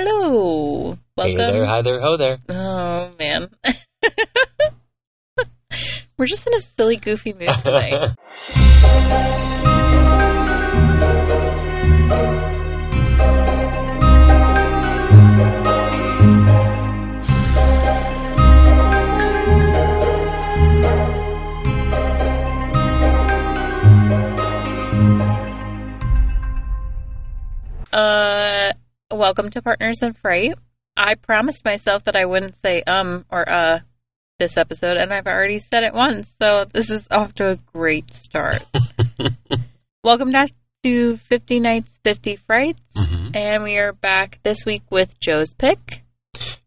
Hello. Welcome. Hey there, hi there, ho there. Oh man. We're just in a silly, goofy mood today. uh, welcome to Partners in Fright. I promised myself that I wouldn't say um or uh this episode, and I've already said it once, so this is off to a great start. welcome back to 50 Nights, 50 Frights, Mhm. and we are back this week with Joe's pick.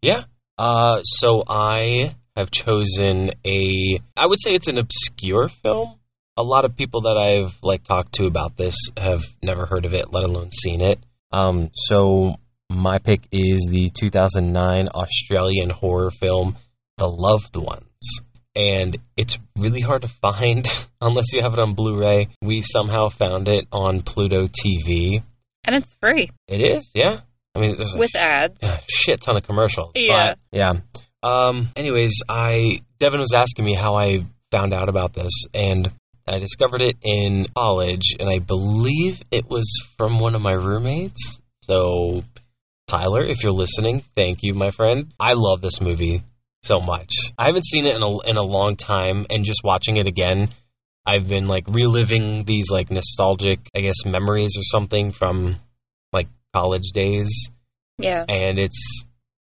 Yeah. Uh, so I have chosen a. I would say it's an obscure film. A lot of people that I've like talked to about this have never heard of it, let alone seen it. Um, so my pick is the 2009 Australian horror film, The Loved Ones. And it's really hard to find unless you have it on Blu-ray. We somehow found it on Pluto TV. And it's free It is, yeah. I mean, with ads. a shit ton of commercials. Yeah. But, yeah. Um, anyways, I Devon was asking me how I found out about this, and I discovered it in college, and I believe it was from one of my roommates. So, Tyler, if you're listening, thank you, my friend. I love this movie so much. I haven't seen it in a in a long time, and just watching it again. I've been like reliving these like nostalgic, I guess, memories or something from like college days Yeah. and it's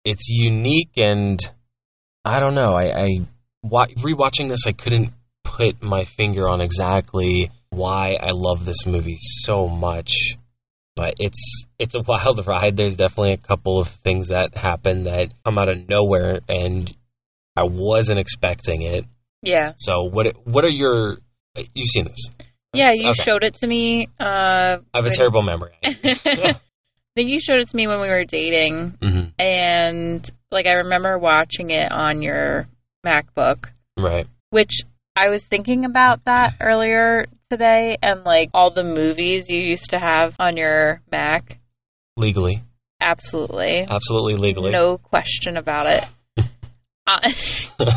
it's unique and I don't know. I, I wa- rewatching this, I couldn't put my finger on exactly why I love this movie so much, but it's it's a wild ride. There's definitely a couple of things that happen that come out of nowhere, and I wasn't expecting it. Yeah. So what what are your you've seen this? Yeah, you Okay. showed it to me. Uh, I have a terrible memory. I think you showed it to me when we were dating, hmm and like I remember watching it on your MacBook, Right. which I was thinking about that earlier today, and like all the movies you used to have on your Mac. Legally. Absolutely, Absolutely legally. no question about it. Uh,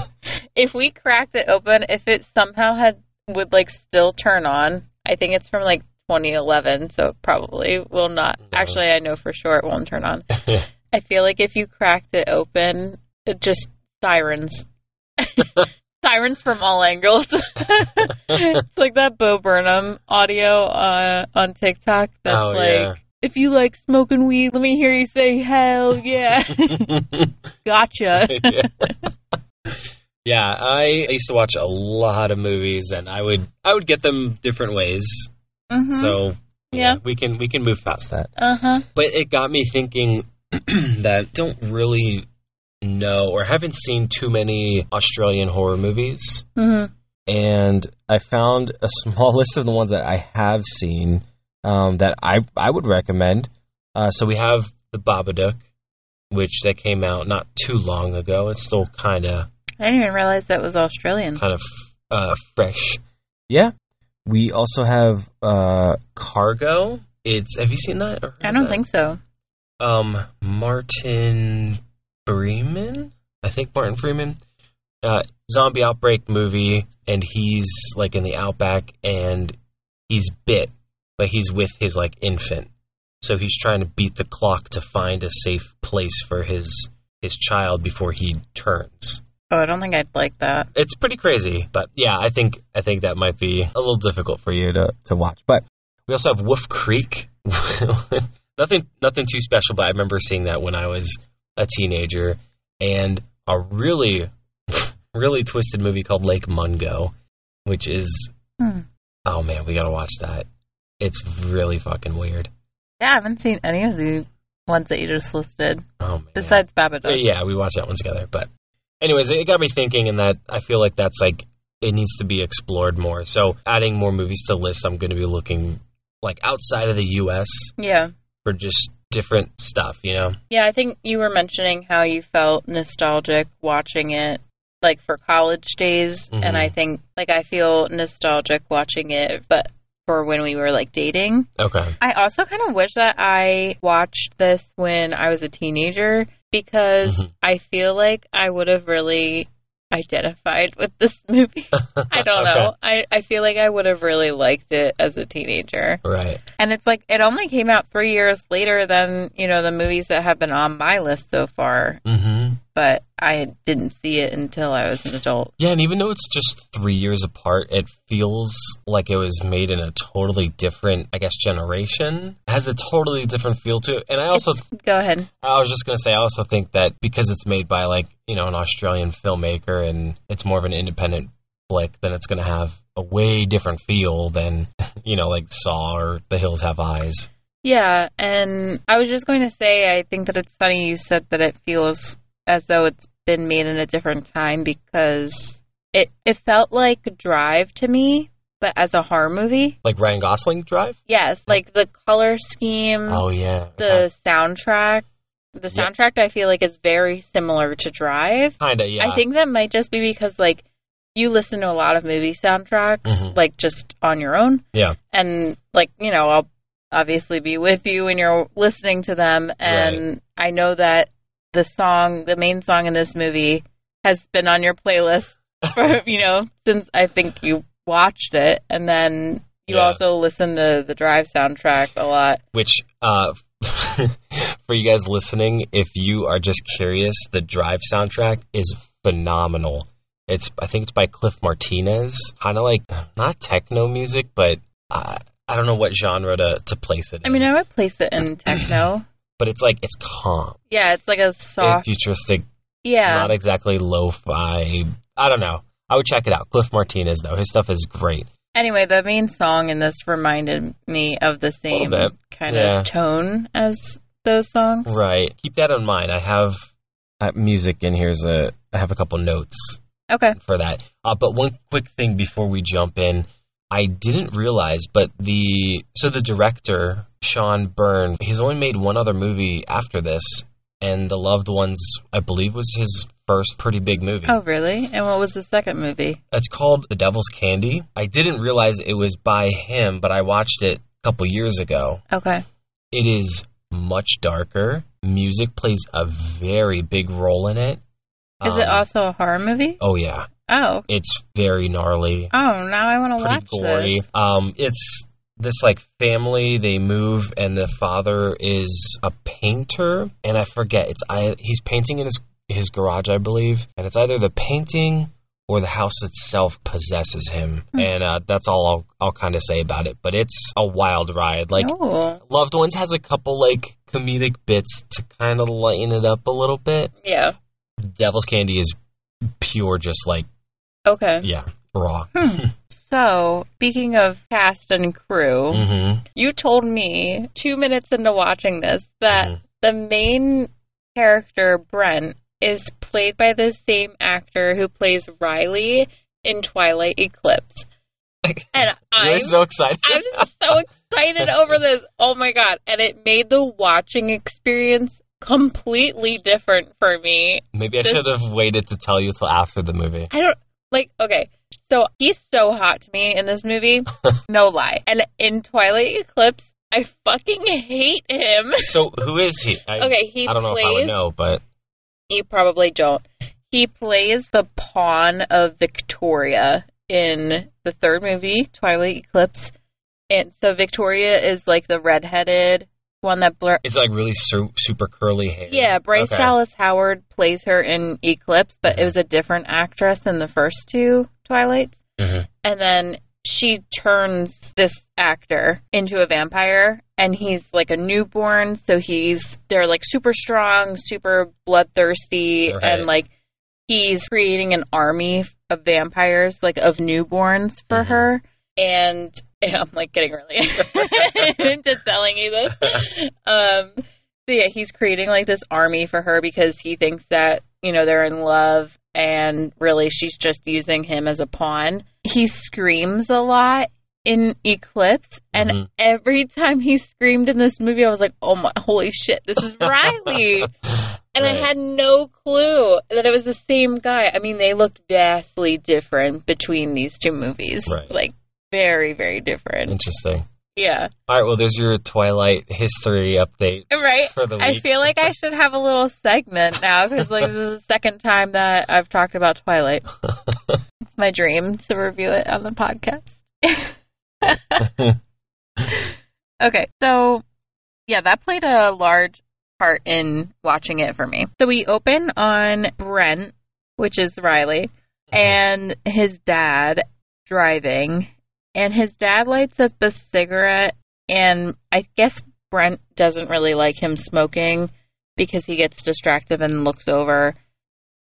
if we cracked it open, if it somehow had would like still turn on, I think it's from like 2011, so it probably will not. No. Actually, I know for sure it won't turn on. I feel like if you cracked it open, it just sirens. Sirens from all angles. it's like that Bo Burnham audio uh, on TikTok that's Oh, like, yeah. if you like smoking weed, let me hear you say hell yeah. gotcha. yeah. Yeah, I, used to watch a lot of movies, and I would I would get them different ways. Mhm. So Yeah. we can we can move past that. Uh huh. But it got me thinking that don't really know or haven't seen too many Australian horror movies, hmm and I found a small list of the ones that I have seen um, that I I would recommend. Uh, so we have the Babadook, which that came out not too long ago. It's still kind of I didn't even realize that was Australian. kind of uh, fresh. Yeah. We also have uh, Cargo. It's have you seen that? I don't that? think so. Um, Martin Freeman. I think Martin Freeman. Uh, zombie outbreak movie, and he's like in the outback, and he's bit, but he's with his like infant. So he's trying to beat the clock to find a safe place for his his child before he turns. Oh, I don't think I'd like that. it's pretty crazy, but yeah, I think I think that might be a little difficult for you to, to watch. But we also have Wolf Creek. nothing nothing too special, but I remember seeing that when I was a teenager, and a really really twisted movie called Lake Mungo, which is Hmm. oh man, we gotta watch that. It's really fucking weird. Yeah, I haven't seen any of the ones that you just listed Oh man. besides Babadook. Yeah, we watched that one together. But, anyways, it got me thinking, and that I feel like that's like it needs to be explored more. So, adding more movies to list, I'm going to be looking like outside of the U.S. Yeah. for just different stuff. You know? Yeah, I think you were mentioning how you felt nostalgic watching it like for college days Mhm. and I think like I feel nostalgic watching it but for when we were like dating. Okay. I also kind of wish that I watched this when I was a teenager because Mhm. I feel like I would have really identified with this movie. I don't Okay. know. I, I feel like I would have really liked it as a teenager. Right. And it's like it only came out three years later than, you know, the movies that have been on my list so far. Mm-hmm. But I didn't see it until I was an adult. Yeah, and even though it's just three years apart, it feels like it was made in a totally different, I guess, generation. It has a totally different feel to it. And I also, It's- go ahead. I was just going to say, I also think that because it's made by like, you know, an Australian filmmaker and it's more of an independent flick, then it's going to have a way different feel than, you know, like Saw or The Hills Have Eyes. Yeah, and I was just going to say, I think that it's funny you said that it feels as though it's been made in a different time because it it felt like Drive to me, but as a horror movie. Like Ryan Gosling Drive? Yes, like the color scheme, Oh, yeah. the soundtrack. The Yeah. soundtrack I feel like is very similar to Drive. Kind of, yeah. I think that might just be because like you listen to a lot of movie soundtracks Mhm. like just on your own Yeah. and like you know i'll obviously be with you when you're listening to them and i know that the song the main song in this movie has been on your playlist for you know since i think you watched it. And then you Yeah. also listen to the drive soundtrack a lot. Which uh for you guys listening if you are just curious the drive soundtrack is phenomenal. It's i think it's by cliff martinez. Kind of like not techno music but uh, i don't know what genre to, to place it in i mean i would place it in techno but it's like it's calm. Yeah it's like a soft futuristic yeah. not exactly lo-fi. I don't know. I would check it out. Cliff martinez though. His stuff is great. Anyway, the main song in this reminded me of the same kind yeah. of tone as those songs. right. Keep that in mind. I have uh, music in here's a i have a couple notes Okay. for that. Uh, but one quick thing before we jump in, I didn't realize, but the so the director Sean Byrne, he's only made one other movie after this, and The Loved Ones, I believe, was his first pretty big movie. Oh, really? And what was the second movie? It's called The Devil's Candy. I didn't realize it was by him, but I watched it a couple years ago. Okay. It is much darker. Music plays a very big role in it. Is it Um, also a horror movie? Oh yeah, Oh. it's very gnarly. Oh, now I want to watch gory. this. Um, it's this like family. They move, and the father is a painter, and I forget. It's I. He's painting in his his garage, I believe, and it's either the painting or the house itself possesses him, Hmm. and uh, that's all I'll I'll kind of say about it. But it's a wild ride. Like oh. Loved Ones has a couple like comedic bits to kind of lighten it up a little bit. Yeah. Devil's Candy is pure, just like Okay. yeah, raw. So, speaking of cast and crew, hmm you told me two minutes into watching this that Mhm. the main character, Brent, is played by the same actor who plays Riley in Twilight Eclipse. And I'm so excited. I'm so excited over this. Oh my god. And it made the watching experience completely different for me. Maybe I This- should have waited to tell you till after the movie. I don't like okay. So he's so hot to me in this movie. no lie. And in Twilight Eclipse, I fucking hate him. So who is he? I, Okay, he I don't know if I would know, but you probably don't. He plays the pawn of Victoria in the third movie, Twilight Eclipse. And so Victoria is like the redheaded one that blur it's like really su- super curly hair. Yeah, Bryce Okay. Dallas Howard plays her in Eclipse, but it was a different actress in the first two Twilights. Mhm. And then she turns this actor into a vampire, and he's like a newborn, so he's they're like super strong, super bloodthirsty, Right. and like he's creating an army of vampires, like of newborns for Mhm. her. And I'm like getting really into telling you this. Um, so yeah, he's creating like this army for her because he thinks that, you know, they're in love and really she's just using him as a pawn. He screams a lot in Eclipse and Mhm. every time he screamed in this movie I was like, "Oh my holy shit, this is Riley." And I had no clue that it was the same guy. I mean, they looked vastly different between these two movies. Right. Like very, very different. Interesting. Yeah. All right. Well, there's your Twilight history update Right. for the week. I feel like I should have a little segment now because like this is the second time that I've talked about Twilight. it's my dream to review it on the podcast. okay, so yeah, that played a large part in watching it for me. So we open on Brent, which is Riley, mm-hmm. and his dad driving, and his dad lights up a cigarette, and I guess Brent doesn't really like him smoking because he gets distracted and looks over.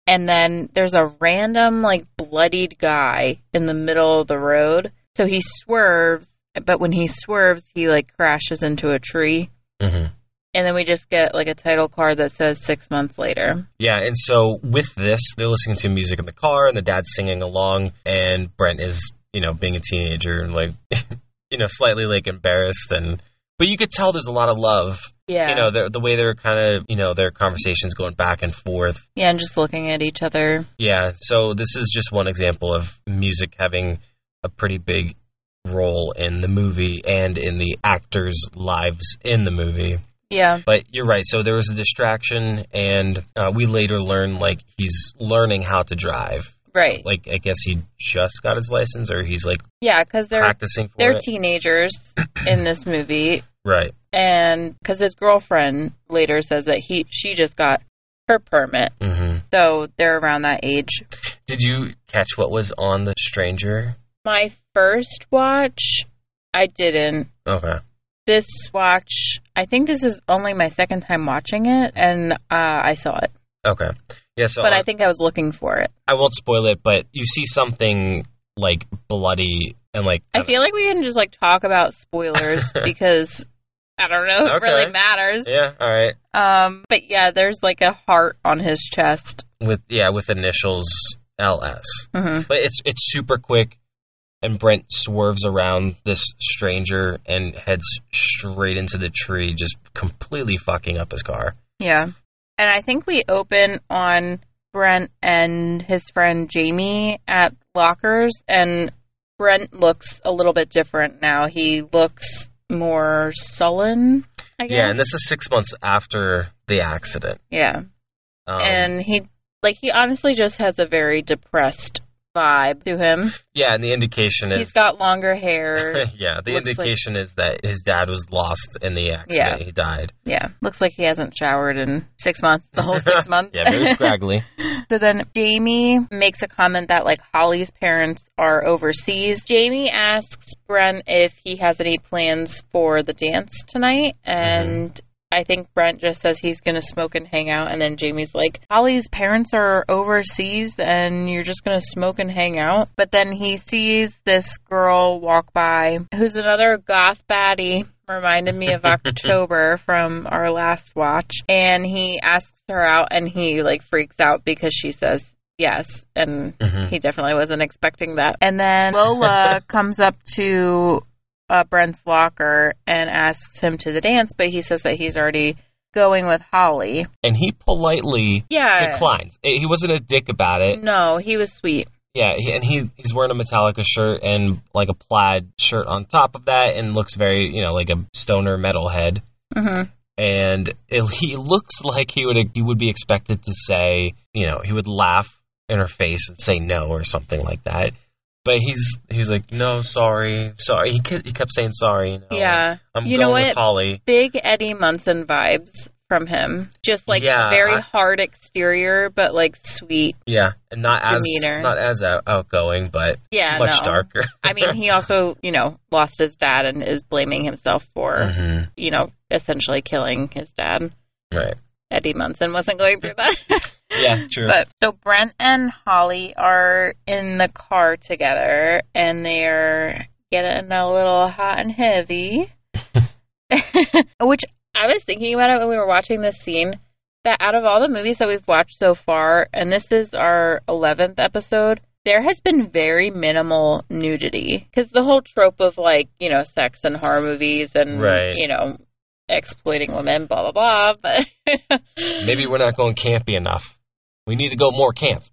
And then there's a random, like, bloodied guy in the middle of the road. So he swerves, but when he swerves, he, like, crashes into a tree. hmm And then we just get, like, a title card that says six months later. Yeah, and so with this, they're listening to music in the car, and the dad's singing along, and Brent is, you know, being a teenager and like, you know, slightly like embarrassed, and but you could tell there's a lot of love. Yeah. You know, the the way they're kind of, you know, their conversations going back and forth. yeah, and just looking at each other. Yeah, so this is just one example of music having a pretty big role in the movie and in the actors' lives in the movie. Yeah. But you're right. So there was a distraction, and uh, we later learn like he's learning how to drive. Right. Like I guess he just got his license, or he's like Yeah, because they're practicing for they're it. teenagers in this movie, right. and because his girlfriend later says that he she just got her permit, hmm so they're around that age. Did you catch what was on the stranger? My first watch, I didn't. Okay. This watch, I think this is only my second time watching it, and uh, I saw it, Okay. Yeah. So but I, I think I was looking for it. I won't spoil it, but you see something like bloody and like I feel like we can just like talk about spoilers because I don't know, it Okay. really matters. yeah. All right. Um, but yeah, there's like a heart on his chest. With yeah, with initials LS. hmm But it's it's super quick, and Brent swerves around this stranger and heads straight into the tree, just completely fucking up his car. Yeah. And I think we open on Brent and his friend Jamie at lockers, and Brent looks a little bit different now. He looks more sullen, I guess. Yeah, and this is six months after the accident. Yeah. Um, and he, like, he honestly just has a very depressed vibe to him. yeah, and the indication is He's got longer hair. yeah, the looks like- indication is that his dad was lost in the accident. Yeah. He died. yeah. Looks like he hasn't showered in six months, the whole six months. Yeah, very scraggly. So then Jamie makes a comment that like Holly's parents are overseas. Jamie asks Brent if he has any plans for the dance tonight mm-hmm. and I think Brent just says he's going to smoke and hang out and then Jamie's like Holly's parents are overseas and you're just going to smoke and hang out. But then he sees this girl walk by who's another goth baddie reminded me of October from our last watch. And he asks her out and he like freaks out because she says yes. And Mhm. he definitely wasn't expecting that. And then Lola comes up to uh, Brent's locker and asks him to the dance, but he says that he's already going with Holly. And he politely Yeah. declines. Eh, He wasn't a dick about it. No, he was sweet. Yeah, he, and he he's wearing a Metallica shirt and like a plaid shirt on top of that, and looks very you know like a stoner metalhead. hmm And it, he looks like he would he would be expected to say you know he would laugh in her face and say no or something like that. But he's he's like no sorry sorry he kept, he kept saying sorry. You know, Yeah. I'm You going know what? Holly. Big Eddie Munson vibes from him. Just like Yeah, very I- hard exterior, but like sweet. Yeah, and not as Demeanor. not as out- outgoing, but Yeah, much no. darker. I mean, he also, you know, lost his dad and is blaming himself for, Mhm. you know, essentially killing his dad. Right. Eddie Munson wasn't going through that. Yeah. True. but so Brent and Holly are in the car together and they're getting a little hot and heavy. Which I was thinking about it when we were watching this scene that out of all the movies that we've watched so far, and this is our 11th episode, there has been very minimal nudity. Because the whole trope of like, you know, sex and horror movies and, Right. you know, exploiting women, blah, blah, blah. But Maybe we're not going campy enough. We need to go more camp.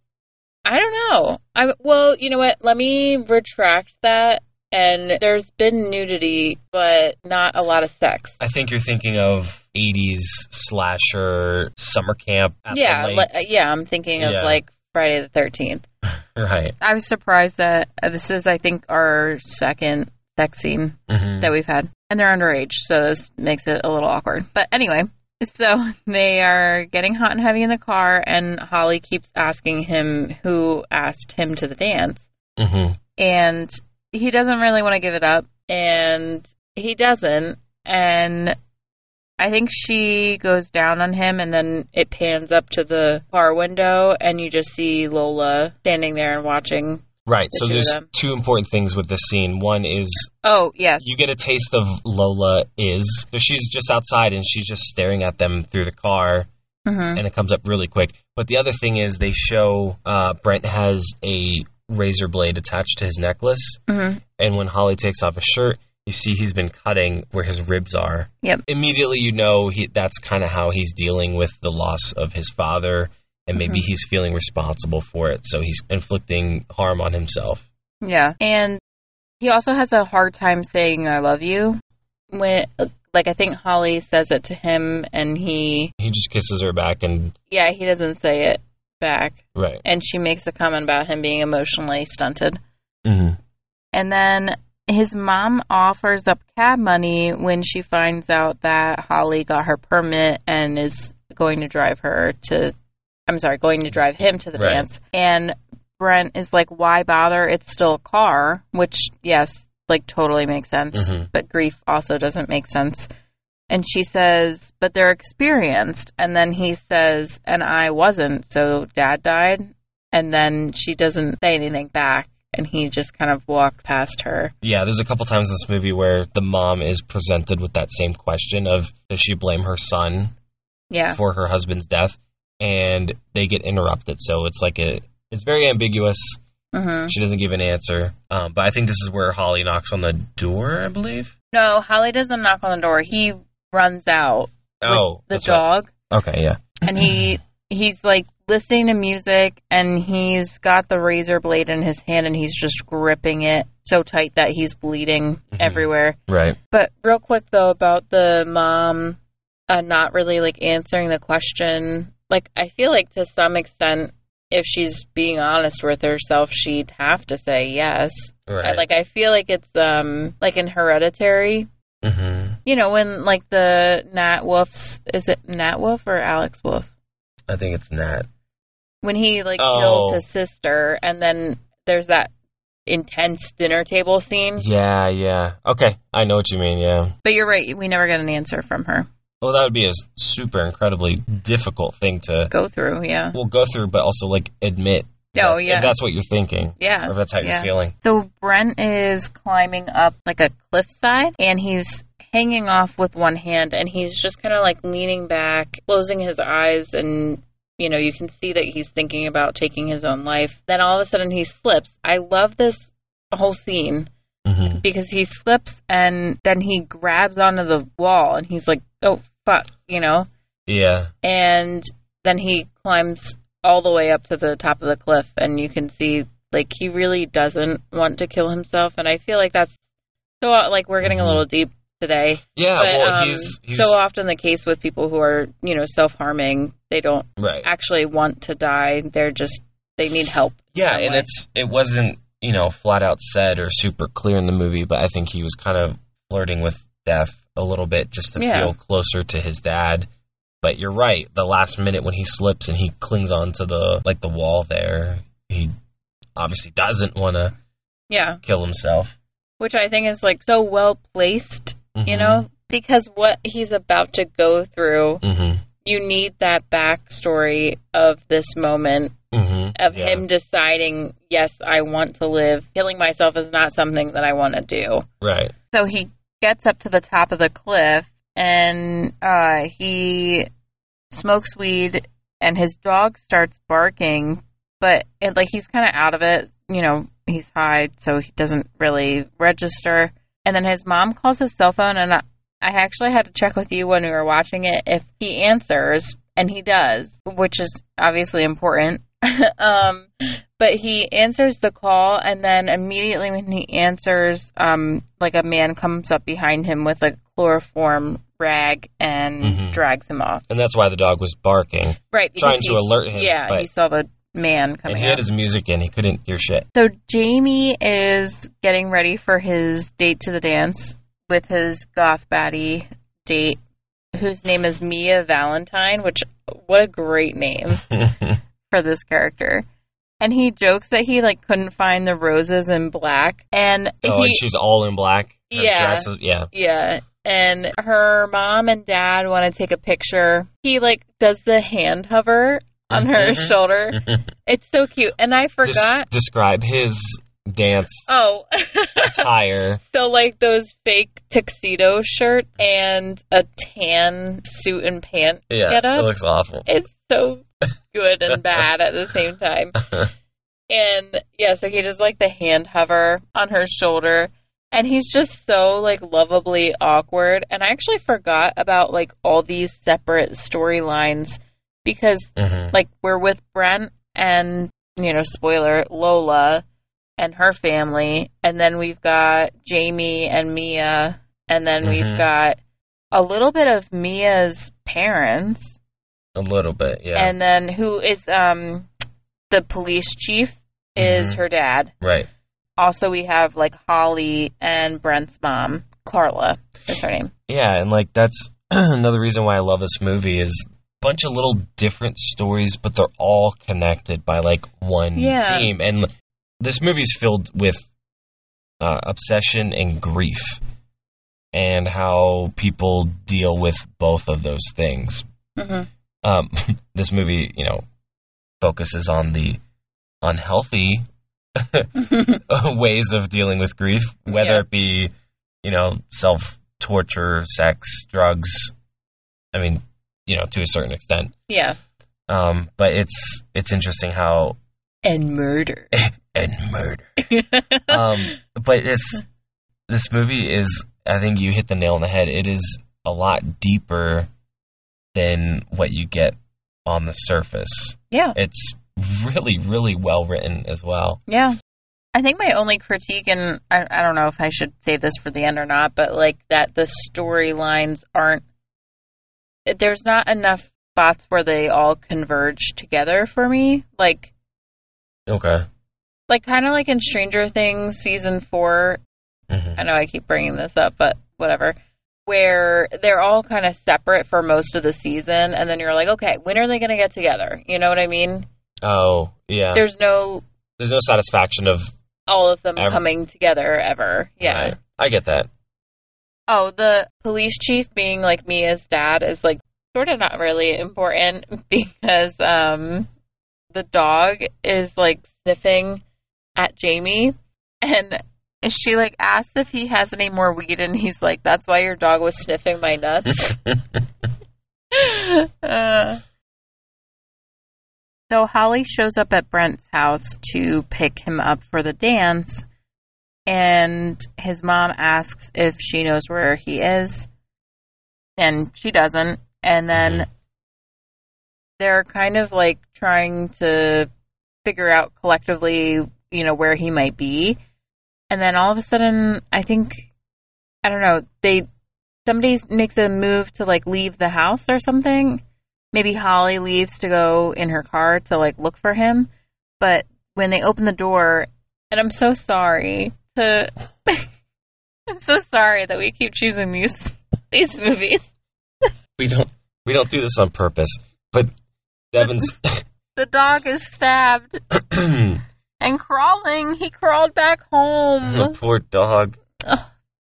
I don't know. I well, you know what? Let me retract that. and there's been nudity, but not a lot of sex. I think you're thinking of 80s slasher summer camp. At the yeah, lake. li- yeah, I'm thinking of Yeah. like Friday the 13th. right. I was surprised that uh, this is, I think, our second sex scene Mhm. that we've had. And they're underage, so this makes it a little awkward. But anyway, so they are getting hot and heavy in the car, and Holly keeps asking him who asked him to the dance. Mhm. And he doesn't really want to give it up, and he doesn't. And I think she goes down on him, and then it pans up to the car window, and you just see Lola standing there and watching. Right. The So there's two important things with this scene. One is Oh, yes. you get a taste of Lola is. So she's just outside and she's just staring at them through the car hmm and it comes up really quick. But the other thing is they show uh, Brent has a razor blade attached to his necklace. hmm And when Holly takes off his shirt, you see he's been cutting where his ribs are. Yep. Immediately, you know he, that's kind of how he's dealing with the loss of his father, and maybe he's feeling responsible for it. So he's inflicting harm on himself. Yeah. And he also has a hard time saying I love you when like I think Holly says it to him and he He just kisses her back, and yeah, he doesn't say it back. right. And she makes a comment about him being emotionally stunted. hmm And then his mom offers up cab money when she finds out that Holly got her permit and is going to drive her to I'm sorry, going to drive him to the Right. dance. And Brent is like, why bother? It's still a car, which, yes, like totally makes sense. Mhm. But grief also doesn't make sense. And she says, but they're experienced. And then he says, and I wasn't. So dad died. And then she doesn't say anything back. And he just kind of walked past her. Yeah, there's a couple times in this movie where the mom is presented with that same question of does she blame her son Yeah. for her husband's death, and they get interrupted. So it's like a it's very ambiguous. hmm She doesn't give an answer. Um, but I think this is where Holly knocks on the door. I believe. No, Holly doesn't knock on the door. He runs out with Oh, the that's right. dog. Okay, yeah. and he he's like listening to music and he's got the razor blade in his hand and he's just gripping it so tight that he's bleeding Mhm. everywhere Right. but real quick though about the mom uh, not really like answering the question like i feel like to some extent if she's being honest with herself she'd have to say yes Right. I, like i feel like it's um like in hereditary hmm you know when like the Nat Wolff's is it Nat Wolff or Alex Wolff I think it's Nat. when he like Oh. kills his sister and then there's that intense dinner table scene Yeah, yeah. Okay, I know what you mean. Yeah. but you're right we never get an answer from her Well, that would be a super incredibly difficult thing to go through yeah well go through, but also like admit. Oh, if- yeah. If that's what you're thinking, yeah or if that's how Yeah. you're feeling. so brent is climbing up like a cliffside and he's hanging off with one hand and he's just kind of like leaning back closing his eyes and you know you can see that he's thinking about taking his own life then all of a sudden he slips i love this whole scene hmm because he slips and then he grabs onto the wall and he's like, oh, fuck, you know? Yeah. And then he climbs all the way up to the top of the cliff and you can see, like, he really doesn't want to kill himself. And I feel like that's so, like, we're getting a Mhm. little deep today. Yeah. but well, um, he's, he's so often the case with people who are, you know, self harming, they don't right. actually want to die. They're just, they need help. Yeah, and way. it's it wasn't you know flat out said or super clear in the movie, but I think he was kind of flirting with death a little bit just to Yeah. feel closer to his dad. But you're right. The last minute when he slips and he clings onto the like the wall there, he obviously doesn't want to Yeah. kill himself. Which I think is, like, so well placed you Mhm. know because what he's about to go through Mhm. You need that backstory of this moment Mhm. of Yeah. him deciding yes i want to live killing myself is not something that i want to do Right. so he gets up to the top of the cliff and uh, he smokes weed and his dog starts barking but it, like he's kind of out of it you know he's high so he doesn't really register and then his mom calls his cell phone and I, actually had to check with you when we were watching it if he answers and he does which is obviously important um But he answers the call, and then immediately when he answers, um, like a man comes up behind him with a chloroform rag and Mhm. drags him off. And that's why the dog was barking. Right, because Trying to alert him, Yeah, but- he saw the man And coming he up. had his music in. He couldn't hear shit. So Jamie is getting ready for his date to the dance with his goth baddie date, whose name is Mia Valentine. Which what a great name for this character. And he jokes that he like couldn't find the roses in black, and oh, he and she's all in black. Her Yeah. dress is- yeah. yeah. And her mom and dad want to take a picture. He like does the hand hover on her Mhm. shoulder. It's so cute. And I Des- forgot. describe his dance oh, attire. So like those fake tuxedo shirt and a tan suit and pant Yeah, get up. it looks awful. It's so good and bad at the same time. And yeah, so he does like the hand hover on her shoulder. And he's just so like lovably awkward. And I actually forgot about like all these separate storylines because Mhm. like we're with Brent and you know, spoiler, Lola and her family, and then we've got Jamie and Mia, and then we've Mhm. got a little bit of Mia's parents, A little bit, yeah. and then who is um the police chief is Mhm. her dad. right. Also, we have like Holly and Brent's mom, Carla is her name. Yeah, and like that's another reason why I love this movie is a bunch of little different stories, but they're all connected by like one Yeah. theme. And this movie is filled with uh, obsession and grief, and how people deal with both of those things. hmm Um, this movie, you know, focuses on the unhealthy ways of dealing with grief, whether Yeah. it be, you know, self torture, sex, drugs. I mean, you know, to a certain extent. yeah, Um, but it's it's interesting how and murder. And murder. Um, but it's this movie is. I think you hit the nail on the head. It is a lot deeper than what you get on the surface. yeah. It's really, really well written as well. Yeah. I think my only critique, and I, I don't know if I should save this for the end or not, but like that the storylines aren't, there's not enough spots where they all converge together for me. Like, Okay. Like kind of like in Stranger Things season four. hmm I know I keep bringing this up, but whatever. Where they're all kind of separate for most of the season, and then you're like, okay, when are they going to get together? You know what I mean? Oh, yeah. There's no There's no satisfaction of. all of them Ever. coming together ever. Yeah. Right. I get that. Oh, the police chief being like Mia's dad is like sort of not really important because um the dog is like sniffing at Jamie and she like asks if he has any more weed and he's like that's why your dog was sniffing my nuts. Uh. so Holly shows up at Brent's house to pick him up for the dance, and his mom asks if she knows where he is, and she doesn't. And then Mhm. they're kind of like trying to figure out collectively, you know, where he might be. And then all of a sudden, I think, I don't know, they somebody makes a move to like leave the house or something. Maybe Holly leaves to go in her car to like look for him. But when they open the door, and I'm so sorry to, I'm so sorry that we keep choosing these these movies. we don't. We don't do this on purpose. But Devon's. The dog is stabbed and crawling. He crawled back home. The poor dog. Ugh.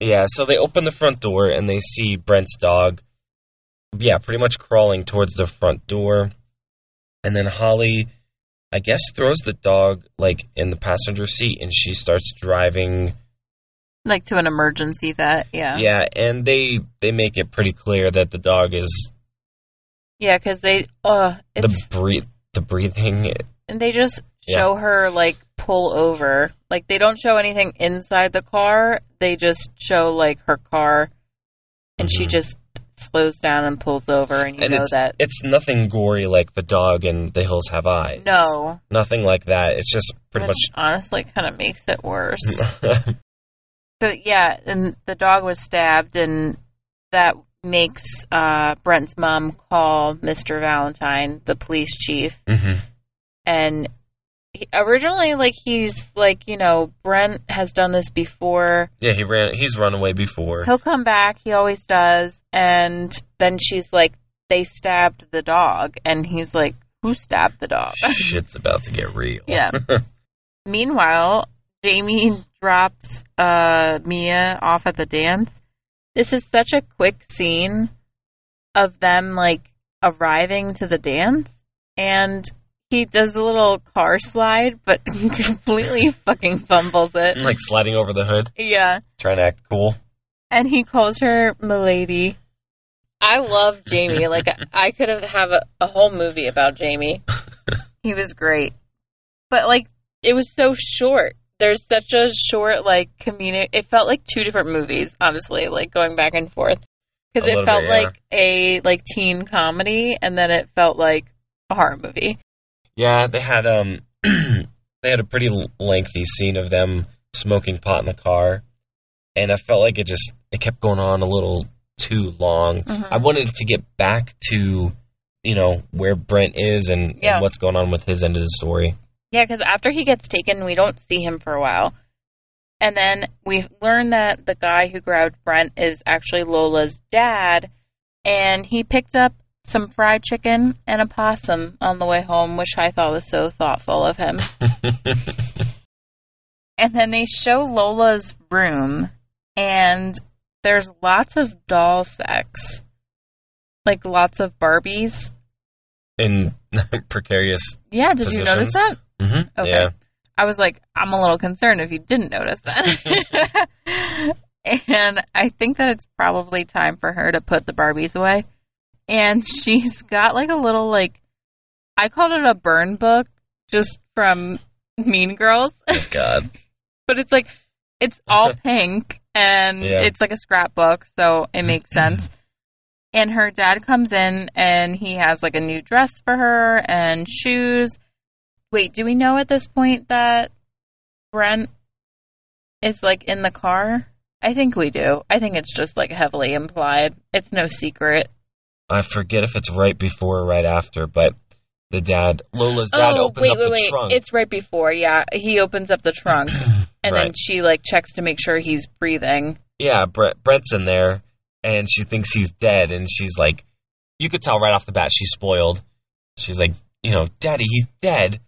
Yeah, so they open the front door and they see Brent's dog. Yeah, pretty much crawling towards the front door. And then Holly, I guess, throws the dog like in the passenger seat and she starts driving. Like to an emergency vet, yeah. Yeah, and they they make it pretty clear that the dog is Yeah, because they, uh, the breathe the breathing. and they just Yeah. show her like pull over. Like they don't show anything inside the car. They just show like her car, and she Mhm. just slows down and pulls over, and you and know it's that it's nothing gory like the dog and the hills have eyes. no, nothing like that. It's just pretty which honestly kind of makes it worse. So yeah, and the dog was stabbed, and that makes uh, Brent's mom call Mr. Valentine, the police chief, hmm and he, originally, like he's like, you know, Brent has done this before. Yeah, he ran. He's run away before. He'll come back. He always does. And then she's like, they stabbed the dog, and he's like, who stabbed the dog? Shit's about to get real. Yeah. Meanwhile, Jamie drops uh, Mia off at the dance. This is such a quick scene of them like arriving to the dance, and he does a little car slide, but completely fucking fumbles it. like sliding over the hood, Yeah, trying to act cool. and he calls her Milady. I love Jamie. Like I could have have a, a whole movie about Jamie. He was great, but like it was so short. There's such a short like comedic. It felt like two different movies, honestly. Like going back and forth because it felt bit, yeah. like a like teen comedy, and then it felt like a horror movie. Yeah, they had um, they had a pretty lengthy scene of them smoking pot in the car, and I felt like it just it kept going on a little too long. Mhm. I wanted to get back to you know where Brent is and, Yeah. and what's going on with his end of the story. Yeah, because after he gets taken, we don't see him for a while. And then we learn that the guy who grabbed Brent is actually Lola's dad, and he picked up some fried chicken and a possum on the way home, which I thought was so thoughtful of him. and then they show Lola's room, and there's lots of doll sex. Like lots of Barbies. in precarious. Yeah, did you notice that? Mm-hmm. Okay. Yeah. I was like, I'm a little concerned if you didn't notice that. and I think that it's probably time for her to put the Barbies away. And she's got like a little like I called it a burn book just from Mean Girls, Oh, God. but it's like it's all pink and Yeah. it's like a scrapbook, so it makes sense. And her dad comes in and he has like a new dress for her and shoes. Wait, do we know at this point that Brent is like in the car? I think we do. I think it's just like heavily implied. It's no secret. I forget if it's right before or right after, but the dad, Lola's dad, oh, opens wait, up wait, the wait. trunk. It's right before. Yeah, he opens up the trunk and then she like checks to make sure he's breathing. yeah, Brent, Brent's in there, and she thinks he's dead, and she's like, you could tell right off the bat she's spoiled. She's like, you know, Daddy, he's dead.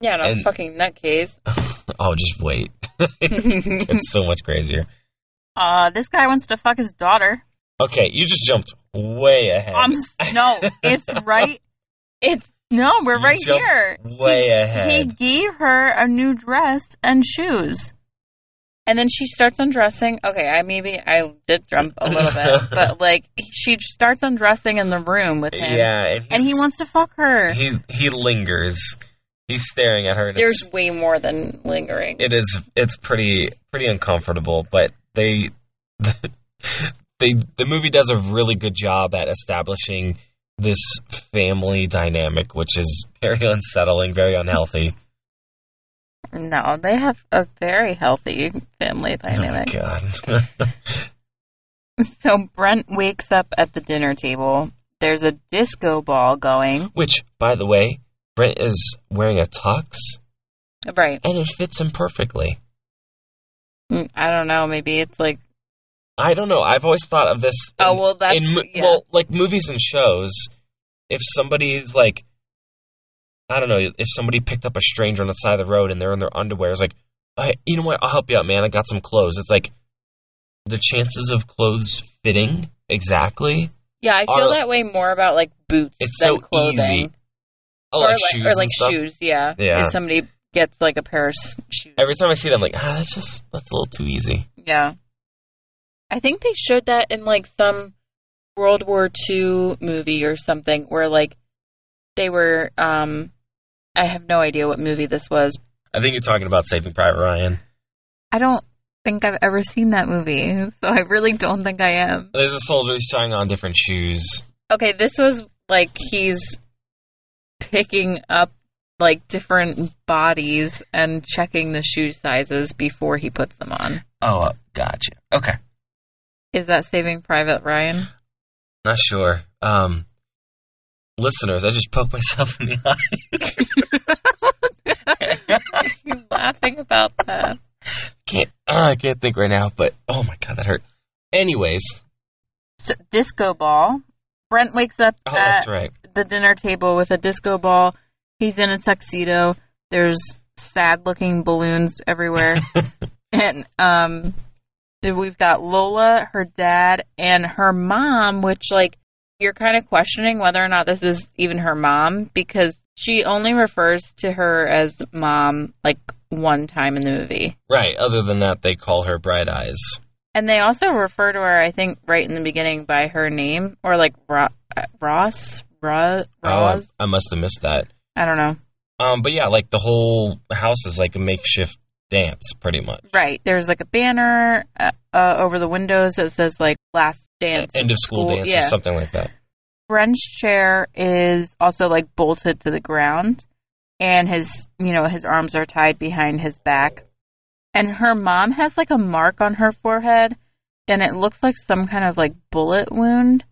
Yeah, no And- fucking nutcase. Oh, just wait. it's so much crazier. uh, this guy wants to fuck his daughter. Okay, you just jumped way ahead. Um, s- no, it's right. It's no, we're You right here. way he, ahead. He gave her a new dress and shoes, and then she starts undressing. Okay, I maybe I did jump a little bit, but like she starts undressing in the room with him, yeah, and, and he wants to fuck her. He's he lingers. He's staring at her. And There's way more than lingering. it is it's pretty pretty uncomfortable, but they they the movie does a really good job at establishing this family dynamic, which is very unsettling, very unhealthy. no, they have a very healthy family Oh my dynamic. god. So Brent wakes up at the dinner table. There's a disco ball going. which, by the way, Brent is wearing a tux Right. and it fits him perfectly. Mm, I don't know. Maybe it's like, I don't know. I've always thought of this. oh, in- well, that's. in yeah. well, like movies and shows, if somebody's like, I don't know, if somebody picked up a stranger on the side of the road and they're in their underwear, it's like, hey, you know what? I'll help you out, man. I got some clothes. It's like the chances of clothes fitting exactly. yeah, I feel are- that way more about like boots It's so clothing. easy. Oh, or like, like, shoes or like shoes, yeah. Yeah. If somebody gets like a pair of shoes. Every time I see them, I'm like, ah, that's just that's a little too easy. Yeah. I think they showed that in like some World War II movie or something where like they were um I have no idea what movie this was. I think you're talking about Saving Private Ryan. I don't think I've ever seen that movie, so I really don't think I am. There's a soldier. He's trying on different shoes. Okay, this was like he's picking up like different bodies and checking the shoe sizes before he puts them on. Oh, uh, gotcha. Okay. Is that Saving Private Ryan? Not sure. Um, listeners, I just poked myself in the eye. you laughing about that? can't. Uh, I can't think right now. But oh my god, that hurt. Anyways, So, disco ball. Brent wakes up oh, at that's right. the dinner table with a disco ball. He's in a tuxedo. There's sad looking balloons everywhere. and um we've got Lola, her dad, and her mom, which like you're kind of questioning whether or not this is even her mom because she only refers to her as mom like one time in the movie. Right. Other than that, they call her Bright Eyes. And they also refer to her, I think, right in the beginning by her name or like Ro- uh, Ross, Ro- Oh, I, I must have missed that. I don't know. Um, but yeah, like the whole house is like a makeshift dance, pretty much. Right. There's like a banner uh, uh, over the windows that says like last dance. End of school, dance Yeah. or something like that. Brent's chair is also like bolted to the ground and his, you know, his arms are tied behind his back. And her mom has like a mark on her forehead and it looks like some kind of like bullet wound.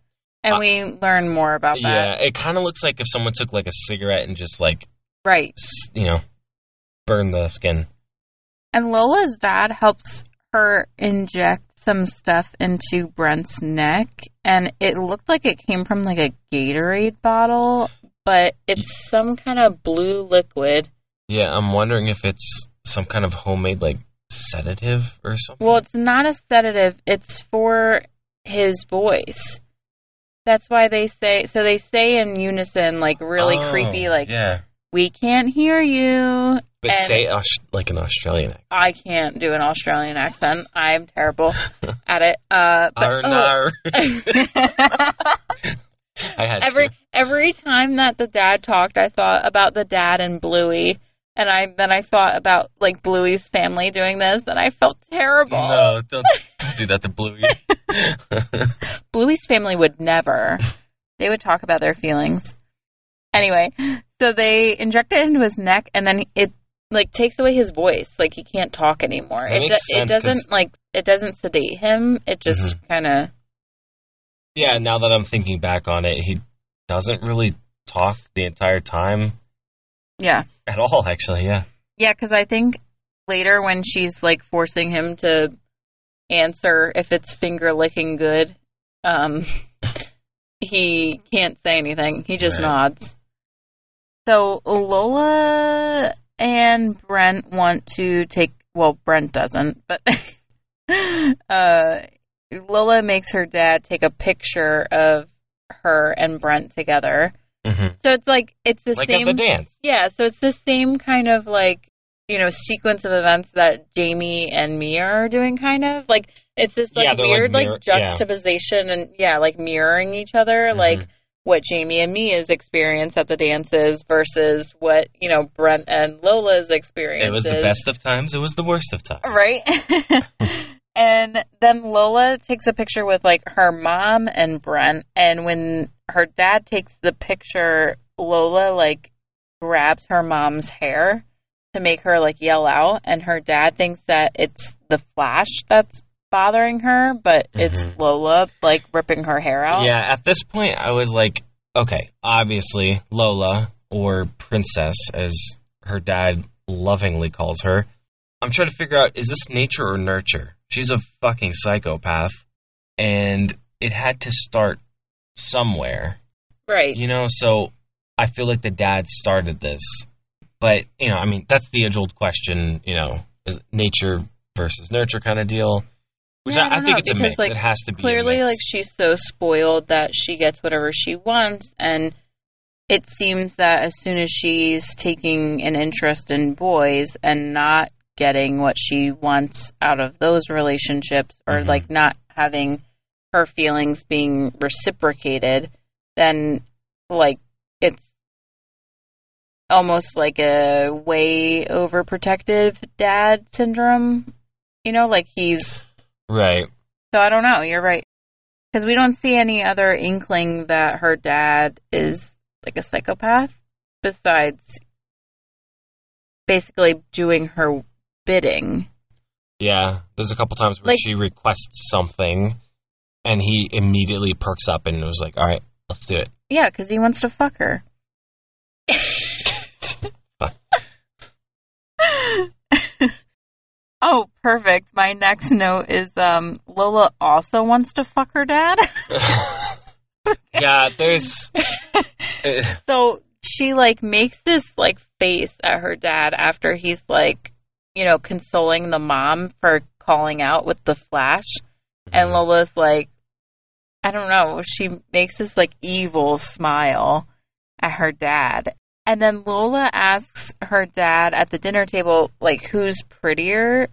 And Uh, we learn more about that. Yeah, it kind of looks like if someone took like a cigarette and just like Right. s- you know burn the skin. And Lola's dad helps her inject some stuff into Brent's neck, and it looked like it came from like a Gatorade bottle, but it's some kind of blue liquid. Yeah, I'm wondering if it's some kind of homemade like sedative or something. Well, it's not a sedative, it's for his voice. That's why they say so they say in unison like really Oh, creepy like yeah, we can't hear you. But and- say like an Australian accent. I can't do an Australian accent. I'm terrible at it. Uh but, Arr, oh. I had every to. every time that the dad talked, I thought about the dad and Bluey, and I then I thought about like Bluey's family doing this, and I felt terrible. No, don't don't do that to Bluey. Bluey's family would never. They would talk about their feelings. Anyway, so they inject it into his neck, and then it like takes away his voice. Like he can't talk anymore. That it makes do- it doesn't like it doesn't sedate him. It just Mm-hmm. kind of yeah, now that I'm thinking back on it, he doesn't really talk the entire time yeah. at all. Actually, yeah. Yeah, because I think later when she's like forcing him to answer if it's finger licking good, um, he can't say anything. He just Right. nods. So Lola and Brent want to take. Well, Brent doesn't, but uh, Lola makes her dad take a picture of her and Brent together. hmm So it's like it's the Like same. the dance. Yeah, so it's the same kind of like, you know, sequence of events that Jamie and Mia are doing kind of. Like it's this like Yeah, like, weird like, mirror- yeah. juxtaposition and yeah, like mirroring each other, Mhm. like what Jamie and Mia's experience at the dances versus what, you know, Brent and Lola's experience. It was the best of times. It was the worst of times. Right? and then Lola takes a picture with like her mom and Brent and when her dad takes the picture, Lola like grabs her mom's hair to make her like yell out and her dad thinks that it's the flash that's bothering her, but it's Mhm. Lola like ripping her hair out. Yeah, at this point, I was like, okay, obviously, Lola, or Princess, as her dad lovingly calls her. I'm trying to figure out is this nature or nurture? She's a fucking psychopath, and it had to start somewhere, Right. you know? So I feel like the dad started this. But, you know, I mean, that's the age old question, you know, is nature versus nurture kind of deal. Which Yeah, I I, I think know, it's a mix. like, it has to be clearly like she's so spoiled that she gets whatever she wants and it seems that as soon as she's taking an interest in boys and not getting what she wants out of those relationships or Mhm. like not having her feelings being reciprocated then like it's almost like a way overprotective dad syndrome You know, like he's. Right. So I don't know. You're right. Because we don't see any other inkling that her dad is like a psychopath besides basically doing her bidding. Yeah. There's a couple times where Like- she requests something, and he immediately perks up and was like, "All right, let's do it." Yeah, because he wants to fuck her. Oh, perfect. My next note is um, Lola also wants to fuck her dad. yeah. There's. so she like makes this like face at her dad after he's like, you know, consoling the mom for calling out with the flash. And Lola's like, I don't know. She makes this like evil smile at her dad. And then Lola asks her dad at the dinner table, like, who's prettier,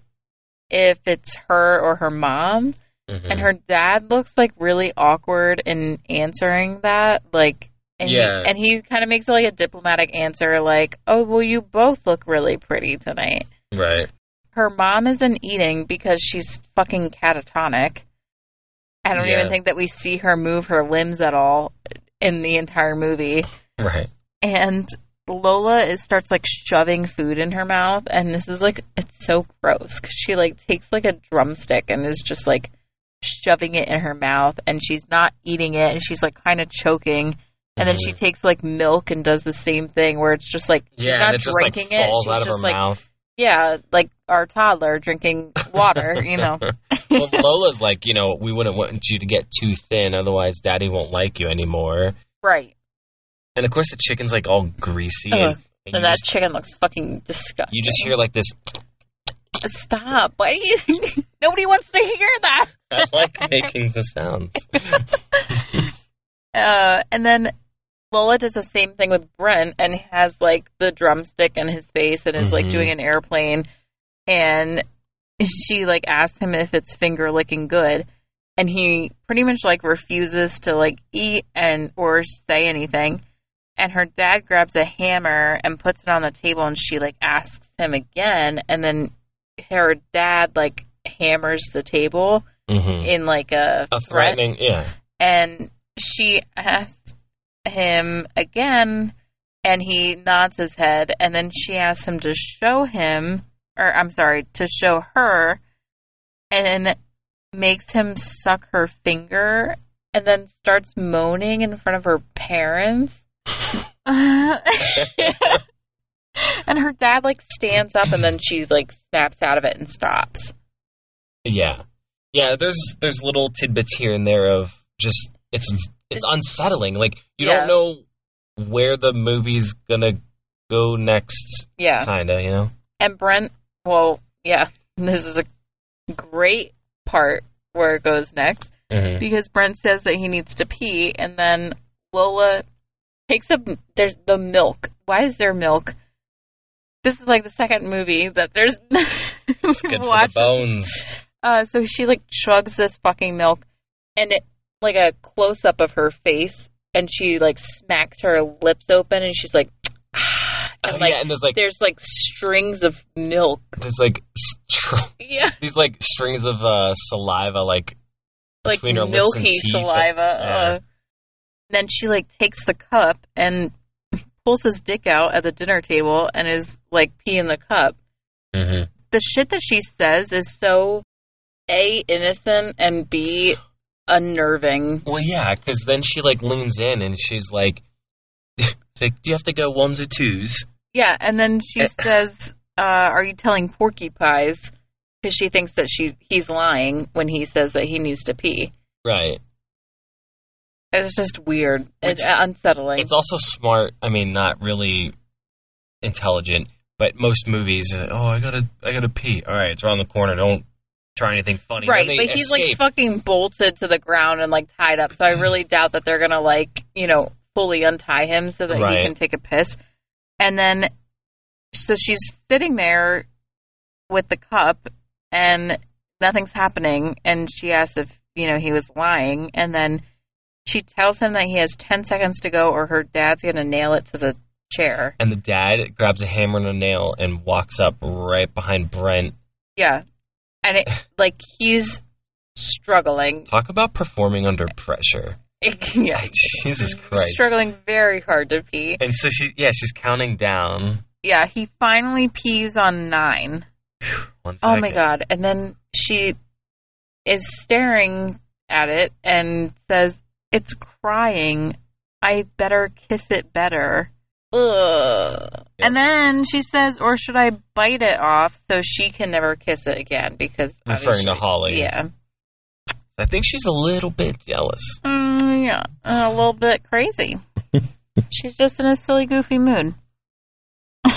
if it's her or her mom. Mhm. And her dad looks like really awkward in answering that. Like, and Yeah. he, and he kind of makes like a diplomatic answer, like, oh, well, you both look really pretty tonight. Right. Her mom isn't eating because she's fucking catatonic. I don't Yeah. even think that we see her move her limbs at all in the entire movie. Right. And Lola is starts like shoving food in her mouth, and this is like it's so gross because she like takes like a drumstick and is just like shoving it in her mouth, and she's not eating it, and she's like kind of choking. And then she Mhm. takes like milk and does the same thing where it's just like she's Yeah, not it just like drinking it. falls She's out of just her like mouth. yeah, like our toddler drinking water, you know. well, Lola's like, you know, we wouldn't want you to get too thin, otherwise Daddy won't like you anymore. Right. And of course, the chicken's like all greasy, Ugh. and, and And that just, chicken looks fucking disgusting. you just hear like this. Stop. Why Nobody wants to hear that. I like making the sounds. Uh, and then Lola does the same thing with Brent and has like the drumstick in his face and is like Mhm. doing an airplane. And she like asks him if it's finger licking good. And he pretty much like refuses to like eat and or say anything. And her dad grabs a hammer and puts it on the table and she like asks him again. And then her dad like hammers the table hmm in like a, A threat threatening, yeah. and she asks him again and he nods his head and then she asks him to show him or I'm sorry to show her and makes him suck her finger and then starts moaning in front of her parents and her dad like stands up and then she like snaps out of it and stops Yeah, yeah. There's there's little tidbits here and there of just it's it's unsettling. Like you Yeah. don't know where the movie's gonna go next. yeah Kinda, you know. And Brent, well, yeah, this is a great part where it goes next hmm because Brent says that he needs to pee, and then Lola takes up there's the milk. Why is there milk? This is like the second movie that there's Good for the bones. Uh, so she like chugs this fucking milk, and it like a close up of her face, and she like smacks her lips open, and she's like, ah, and Oh, like yeah, and there's like there's like strings of milk. there's like str- Yeah. these like strings of uh, saliva like like between her lips and milky teeth. saliva. Uh, then she like takes the cup and pulls his dick out at the dinner table and is like peeing the cup. hmm The shit that she says is so a innocent and b unnerving. Well, yeah, because then she like leans in and she's like, like, "Do you have to go ones or twos? Yeah, and then she Eh. says, uh, "Are you telling Porky Pies?" Because she thinks that she he's lying when he says that he needs to pee. Right. It's just weird. It's unsettling. It's also smart. I mean, not really intelligent, but most movies. Uh, oh, I gotta, I gotta pee. All right, it's around the corner. Don't try anything funny. Right, but they he's like fucking bolted to the ground and like tied up. So I really doubt that they're gonna like you know fully untie him so that Right. he can take a piss. And then, so she's sitting there with the cup, and nothing's happening. And she asks if you know he was lying, and then she tells him that he has ten seconds to go, or her dad's gonna nail it to the chair. and the dad grabs a hammer and a nail and walks up right behind Brent. Yeah, and it like he's struggling. Talk about performing under pressure. yeah, Jesus Christ. struggling very hard to pee. And so she, yeah, she's counting down. Yeah, he finally pees on nine. One Oh my god! And then she is staring at it and says, "It's crying. I better kiss it better." Ugh. And then she says, "Or should I bite it off so she can never kiss it again?" Because Referring to Holly. yeah, I think she's a little bit jealous. Mm, yeah, a little bit crazy. She's just in a silly, goofy mood.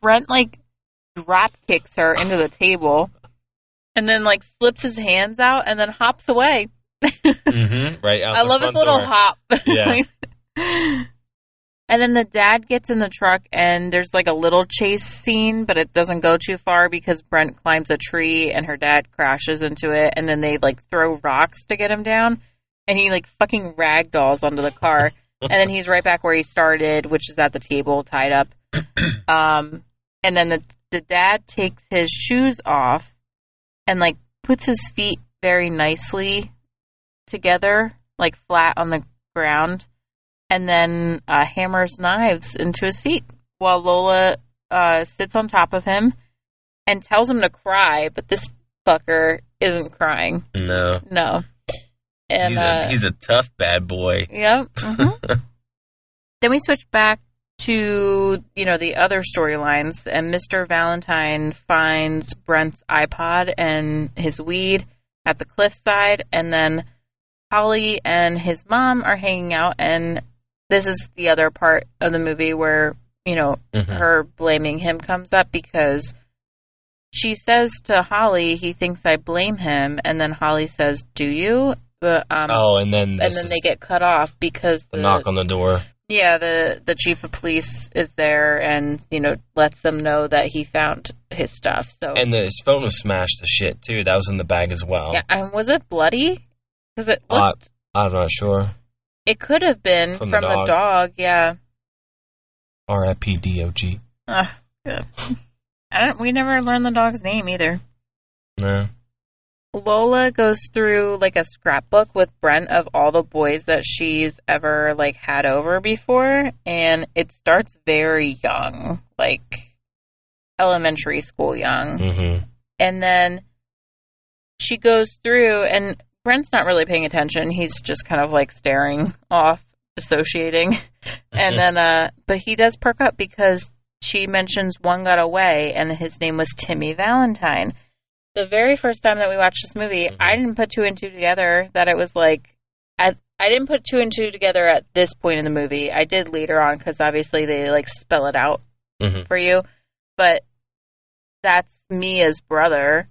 Brent like drop kicks her into the table, and then like slips his hands out and then hops away. Mm-hmm. Right I love his little door. hop. Yeah. and then the dad gets in the truck, and there's like a little chase scene, but it doesn't go too far because Brent climbs a tree and her dad crashes into it, and then they like throw rocks to get him down, and he like fucking ragdolls onto the car, and then he's right back where he started, which is at the table tied up. Um, and then the the dad takes his shoes off and like puts his feet very nicely together, like flat on the ground, and then uh, hammers knives into his feet while Lola uh, sits on top of him and tells him to cry, but this fucker isn't crying. No. No. And he's, uh, a, he's a tough bad boy. Yep. mhm. then we switch back to you know the other storylines, and Mr. Valentine finds Brent's iPod and his weed at the cliffside, and then Holly and his mom are hanging out, and this is the other part of the movie where you know Mhm. her blaming him comes up because she says to Holly he thinks I blame him, and then Holly says, "Do you?" But um, Oh, and then and then they get cut off because the the, knock on the door. yeah the the chief of police is there and you know lets them know that he found his stuff. So And the, his phone was smashed to shit too. That was in the bag as well. yeah, and was it bloody? Because it Uh, looked, I'm not sure. it could have been from from, the the, dog. dog. Yeah. R.I.P. D.O.G. I don't. We never learned the dog's name either. No. Lola goes through like a scrapbook with Brent of all the boys that she's ever like had over before and it starts very young, like elementary school young. Mm-hmm. And then she goes through and Brent's not really paying attention. He's just kind of like staring off, dissociating. and then uh but he does perk up because she mentions one got away and his name was Timmy Valentine. The very first time that we watched this movie, Mhm. I didn't put two and two together that it was like at I didn't put two and two together at this point in the movie. I did later on because obviously they like spell it out hmm for you, but that's Mia's brother,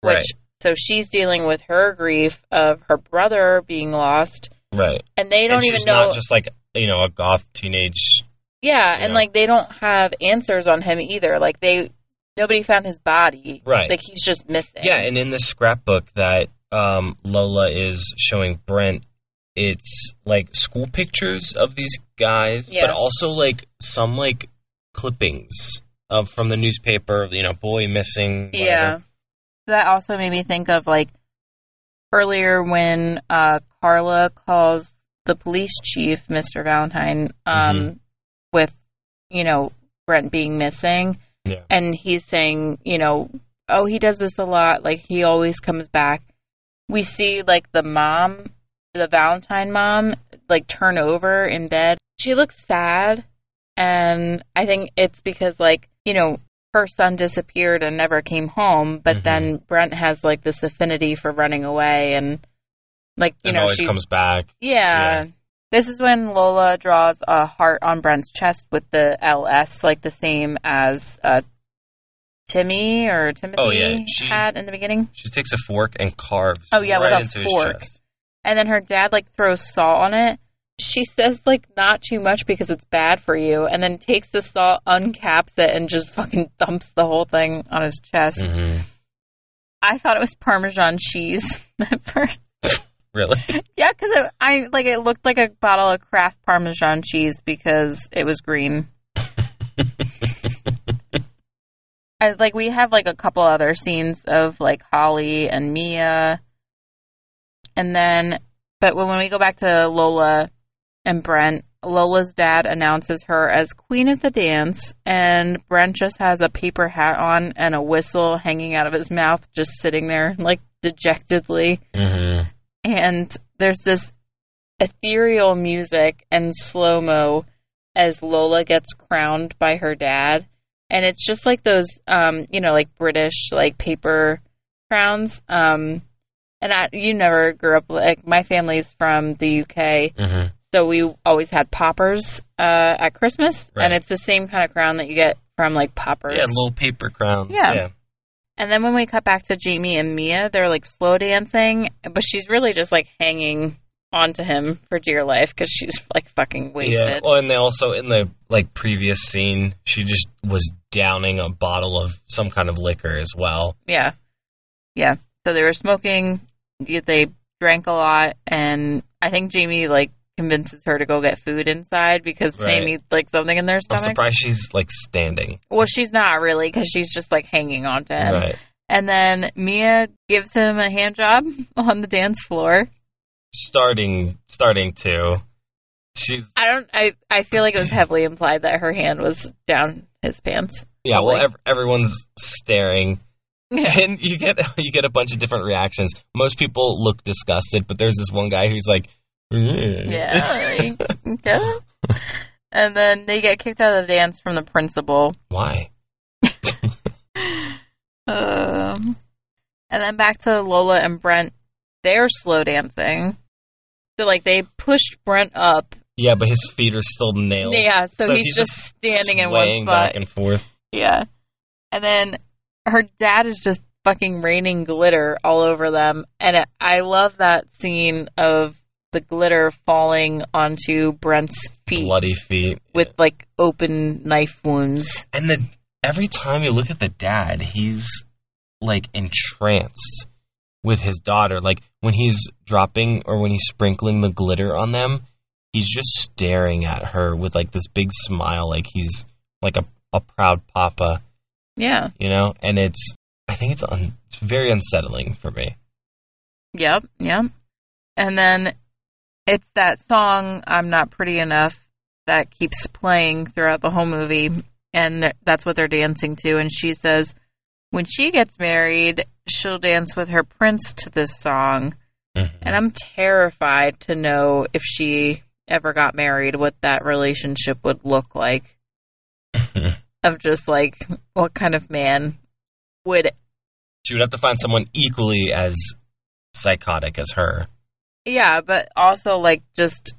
which Right. So she's dealing with her grief of her brother being lost, Right. and they don't and even she's know. not just like you know a goth teenage. yeah, and Yeah. like they don't have answers on him either. Like they nobody found his body. Right. Like he's just missing. Yeah, and in the scrapbook that um, Lola is showing Brent, it's like school pictures of these guys, Yeah. but also like some like clippings of from the newspaper. You know, boy missing. whatever. Yeah. That also made me think of like earlier when uh, Carla calls the police chief, Mr. Valentine, um, Mhm. with, you know, Brent being missing. Yeah. And he's saying, you know, oh, he does this a lot. Like, he always comes back. We see, like, the mom, the Valentine mom, like, turn over in bed. She looks sad. And I think it's because, like, you know, her son disappeared and never came home, but Mhm. then Brent has, like, this affinity for running away and, like, you and know, always she, comes back. yeah. This is when Lola draws a heart on Brent's chest with the LS, like the same as uh, Timmy or Timothy Oh, yeah, she- had in the beginning. She takes a fork and carves. Oh, yeah, with right a into fork. And then her dad like throws salt on it. She says like not too much because it's bad for you, and then takes the salt, uncaps it, and just fucking dumps the whole thing on his chest. Mhm. I thought it was Parmesan cheese at first. Really? Yeah, because I like it looked like a bottle of Kraft Parmesan cheese because it was green. I, like we have like a couple other scenes of like Holly and Mia, and then but when, when we go back to Lola and Brent, Lola's dad announces her as queen of the dance, and Brent just has a paper hat on and a whistle hanging out of his mouth, just sitting there like dejectedly. Mm-hmm. And there's this ethereal music and slow mo as Lola gets crowned by her dad. And it's just like those, um, you know, like British, like paper crowns. Um, and I, you never grew up like my family's from the UK, Mm-hmm. So we always had poppers uh, at Christmas, Right. and it's the same kind of crown that you get from like poppers. Yeah, little paper crowns. Yeah. yeah. And then when we cut back to Jamie and Mia, they're like slow dancing, but she's really just like hanging onto him for dear life because she's like fucking Yeah. wasted. Well, and they also in the like previous scene, she just was downing a bottle of some kind of liquor as well. Yeah. Yeah. So they were smoking, they drank a lot, and I think Jamie like convinces her to go get food inside because Right. they need like something in their stomach. I'm surprised she's like standing. Well, she's not really because she's just like hanging on to him. Right. And then Mia gives him a hand job on the dance floor. Starting starting to. She's I don't. I I feel like it was heavily implied that her hand was down his pants. yeah, well ev- everyone's staring and you get you get a bunch of different reactions. Most people look disgusted, but there's this one guy who's like "Mm." yeah. like, okay. And then they get kicked out of the dance from the principal. Why? Um, and then back to Lola and Brent. They're slow dancing. So like they pushed Brent up. Yeah, but his feet are still nailed. Yeah, so, he's, he's just standing in one spot. back and forth. Yeah. And then her dad is just fucking raining glitter all over them. And I love that scene of the glitter falling onto Brent's feet Bloody feet. with like open knife wounds. And the every time you look at the dad, he's like entranced with his daughter. Like when he's dropping or when he's sprinkling the glitter on them, he's just staring at her with like this big smile, like he's like a, a proud papa, Yeah. you know? And it's I think it's un, it's very unsettling for me. Yep. Yep. And then it's that song, I'm Not Pretty Enough, that keeps playing throughout the whole movie. And that's what they're dancing to. And she says, when she gets married, she'll dance with her prince to this song. Mm-hmm. And I'm terrified to know if she ever got married, what that relationship would look like. of just like, what kind of man would She would have to find someone equally as psychotic as her. Yeah, but also like just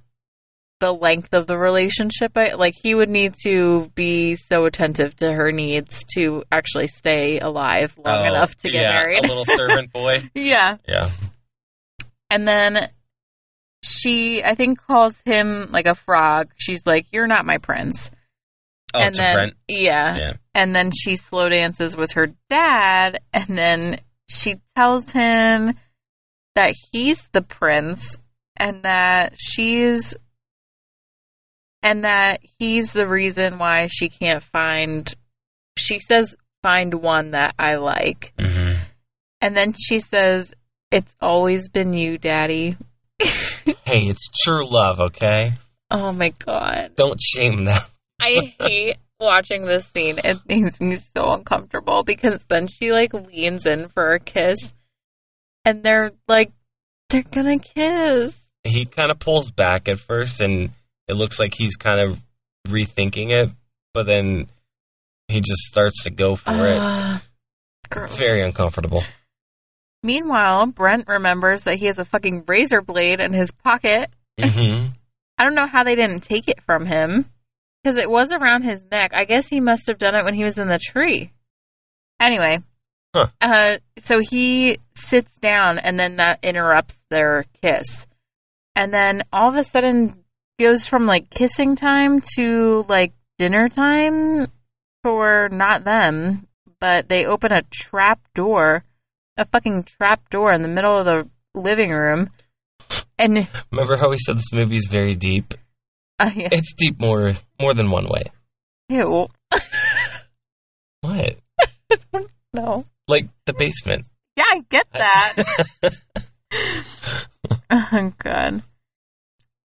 the length of the relationship. I, like he would need to be so attentive to her needs to actually stay alive long Oh, enough to get yeah, married. A little servant boy. yeah, Yeah. and then she, I think, calls him like a frog. She's like, "You're not my prince." Oh, and then yeah, Yeah. and then she slow dances with her dad, and then she tells him that he's the prince and that she's and that he's the reason why she can't find she says find one that I like. hmm And then she says it's always been you, daddy. Hey, it's true love, okay? Oh my god. Don't shame them. I hate watching this scene. It makes me so uncomfortable because then she like leans in for a kiss and they're like they're gonna kiss. He kind of pulls back at first, and it looks like he's kind of rethinking it, but then he just starts to go for it. Ah, gross. Very uncomfortable. Meanwhile, Brent remembers that he has a fucking razor blade in his pocket. hmm I don't know how they didn't take it from him because it was around his neck. I guess he must have done it when he was in the tree. Anyway, Huh. uh, so he sits down and then that interrupts their kiss. And then all of a sudden goes from like kissing time to like dinner time for not them, but they open a trap door, a fucking trap door in the middle of the living room. And Remember how we said this movie is very deep? uh, yeah. It's deep more more than one way. Ew. What? no. Like the basement. Yeah, I get that. oh god.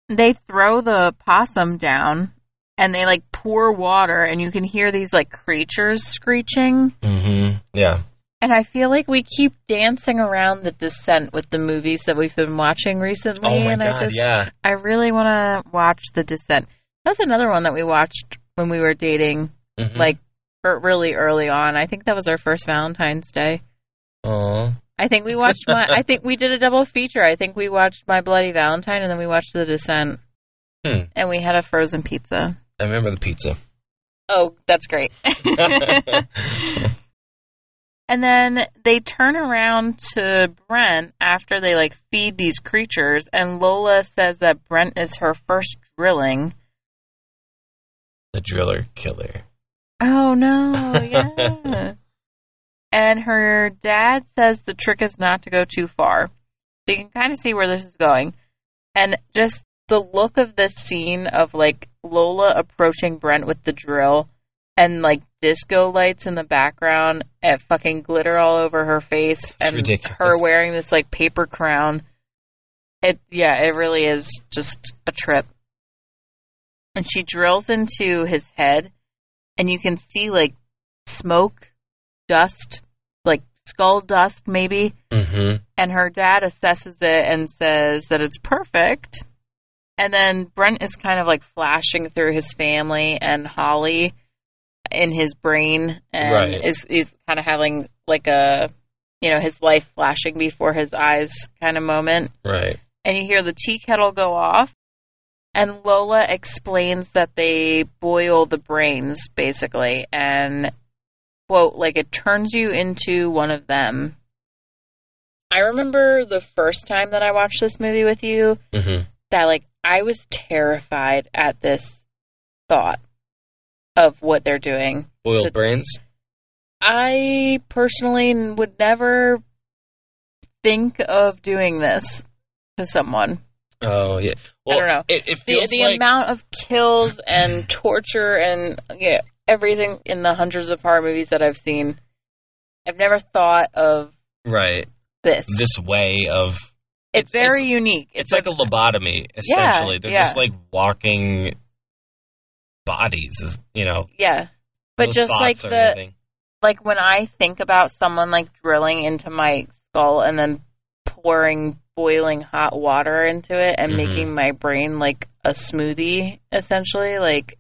They throw the possum down and they like pour water and you can hear these like creatures screeching. mm-hmm. Yeah. And I feel like we keep dancing around the descent with the movies that we've been watching recently. Oh my and god, I just yeah. I really want to watch the descent. That was another one that we watched when we were dating, Mhm. like really early on. I think that was our first Valentine's Day. Aw. I think we watched my. I think we did a double feature. I think we watched My Bloody Valentine and then we watched The Descent. Hmm. And we had a frozen pizza. I remember the pizza. Oh, that's great. and then they turn around to Brent after they like feed these creatures, and Lola says that Brent is her first drilling. the driller killer. Oh no, yeah. and her dad says the trick is not to go too far. So you can kind of see where this is going. And just the look of this scene of like Lola approaching Brent with the drill and like disco lights in the background and fucking glitter all over her face and ridiculous. her wearing this like paper crown. It yeah, it really is just a trip. And she drills into his head and you can see like smoke, dust, like skull dust maybe. Mm-hmm. And her dad assesses it and says that it's perfect. And then Brent is kind of like flashing through his family and Holly in his brain and Right. is, is kind of having like a, you know, his life flashing before his eyes kind of moment Right. and you hear the tea kettle go off. And Lola explains that they boil the brains, basically, and quote, like it turns you into one of them. I remember the first time that I watched this movie with you Mm-hmm. that, like, I was terrified at this thought of what they're doing. Boiled So- brains. I personally would never think of doing this to someone. Oh yeah. Well, don't know. It, it the, feels the like amount of kills and torture and yeah, everything in the hundreds of horror movies that I've seen, I've never thought of right this. this way of it's, it's- very it's- unique. it's like a lobotomy essentially. They're yeah. just like walking bodies, you know. yeah, but just like the anything. like when I think about someone like drilling into my skull and then pouring boiling hot water into it and Mhm. making my brain like a smoothie, essentially, like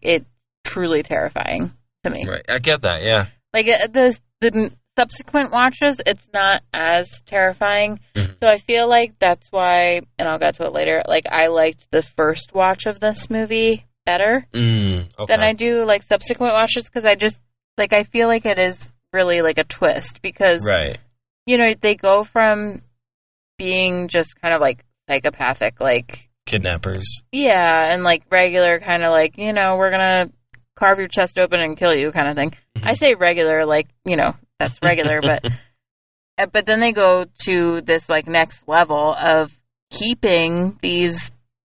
it truly terrifying to me. Right, I get that. Yeah. like uh, the the subsequent watches it's not as terrifying Mhm. so i feel like that's why and i'll get to it later like i liked the first watch of this movie better Mm, okay. than i do like subsequent watches because i just like i feel like it is really like a twist because right. you know they go from being just kind of like psychopathic like Kidnappers. yeah and like regular kind of like you know we're gonna carve your chest open and kill you kind of thing Mhm. I say regular, like you know, that's regular, but uh, but then they go to this like next level of keeping these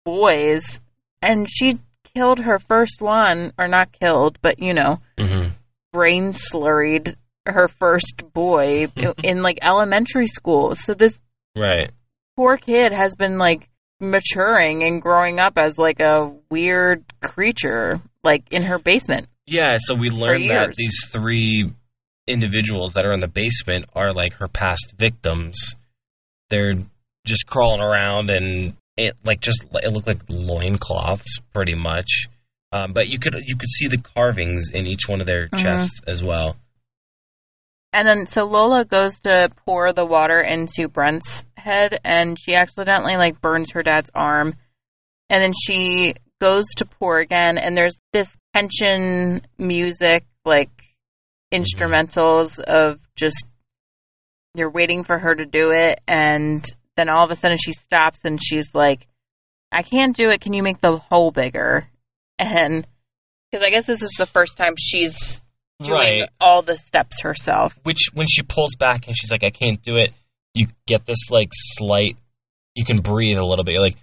boys, and she killed her first one, or not killed, but you know, hmm brain slurried her first boy in like elementary school. So this Right. poor kid has been like maturing and growing up as like a weird creature, like in her basement. Yeah, so we learned that years. these three individuals that are in the basement are like her past victims. They're just crawling around and it like just it looked like loincloths pretty much. Um, but you could you could see the carvings in each one of their Mhm. chests as well. And then so Lola goes to pour the water into Brent's head and she accidentally like burns her dad's arm. And then she goes to pour again and there's this tension music like mm-hmm. instrumentals of just you're waiting for her to do it and then all of a sudden she stops and she's like I can't do it. Can you make the hole bigger? And because I guess this is the first time she's doing Right. all the steps herself. Which when she pulls back and she's like, I can't do it, you get this like slight you can breathe a little bit. You're like,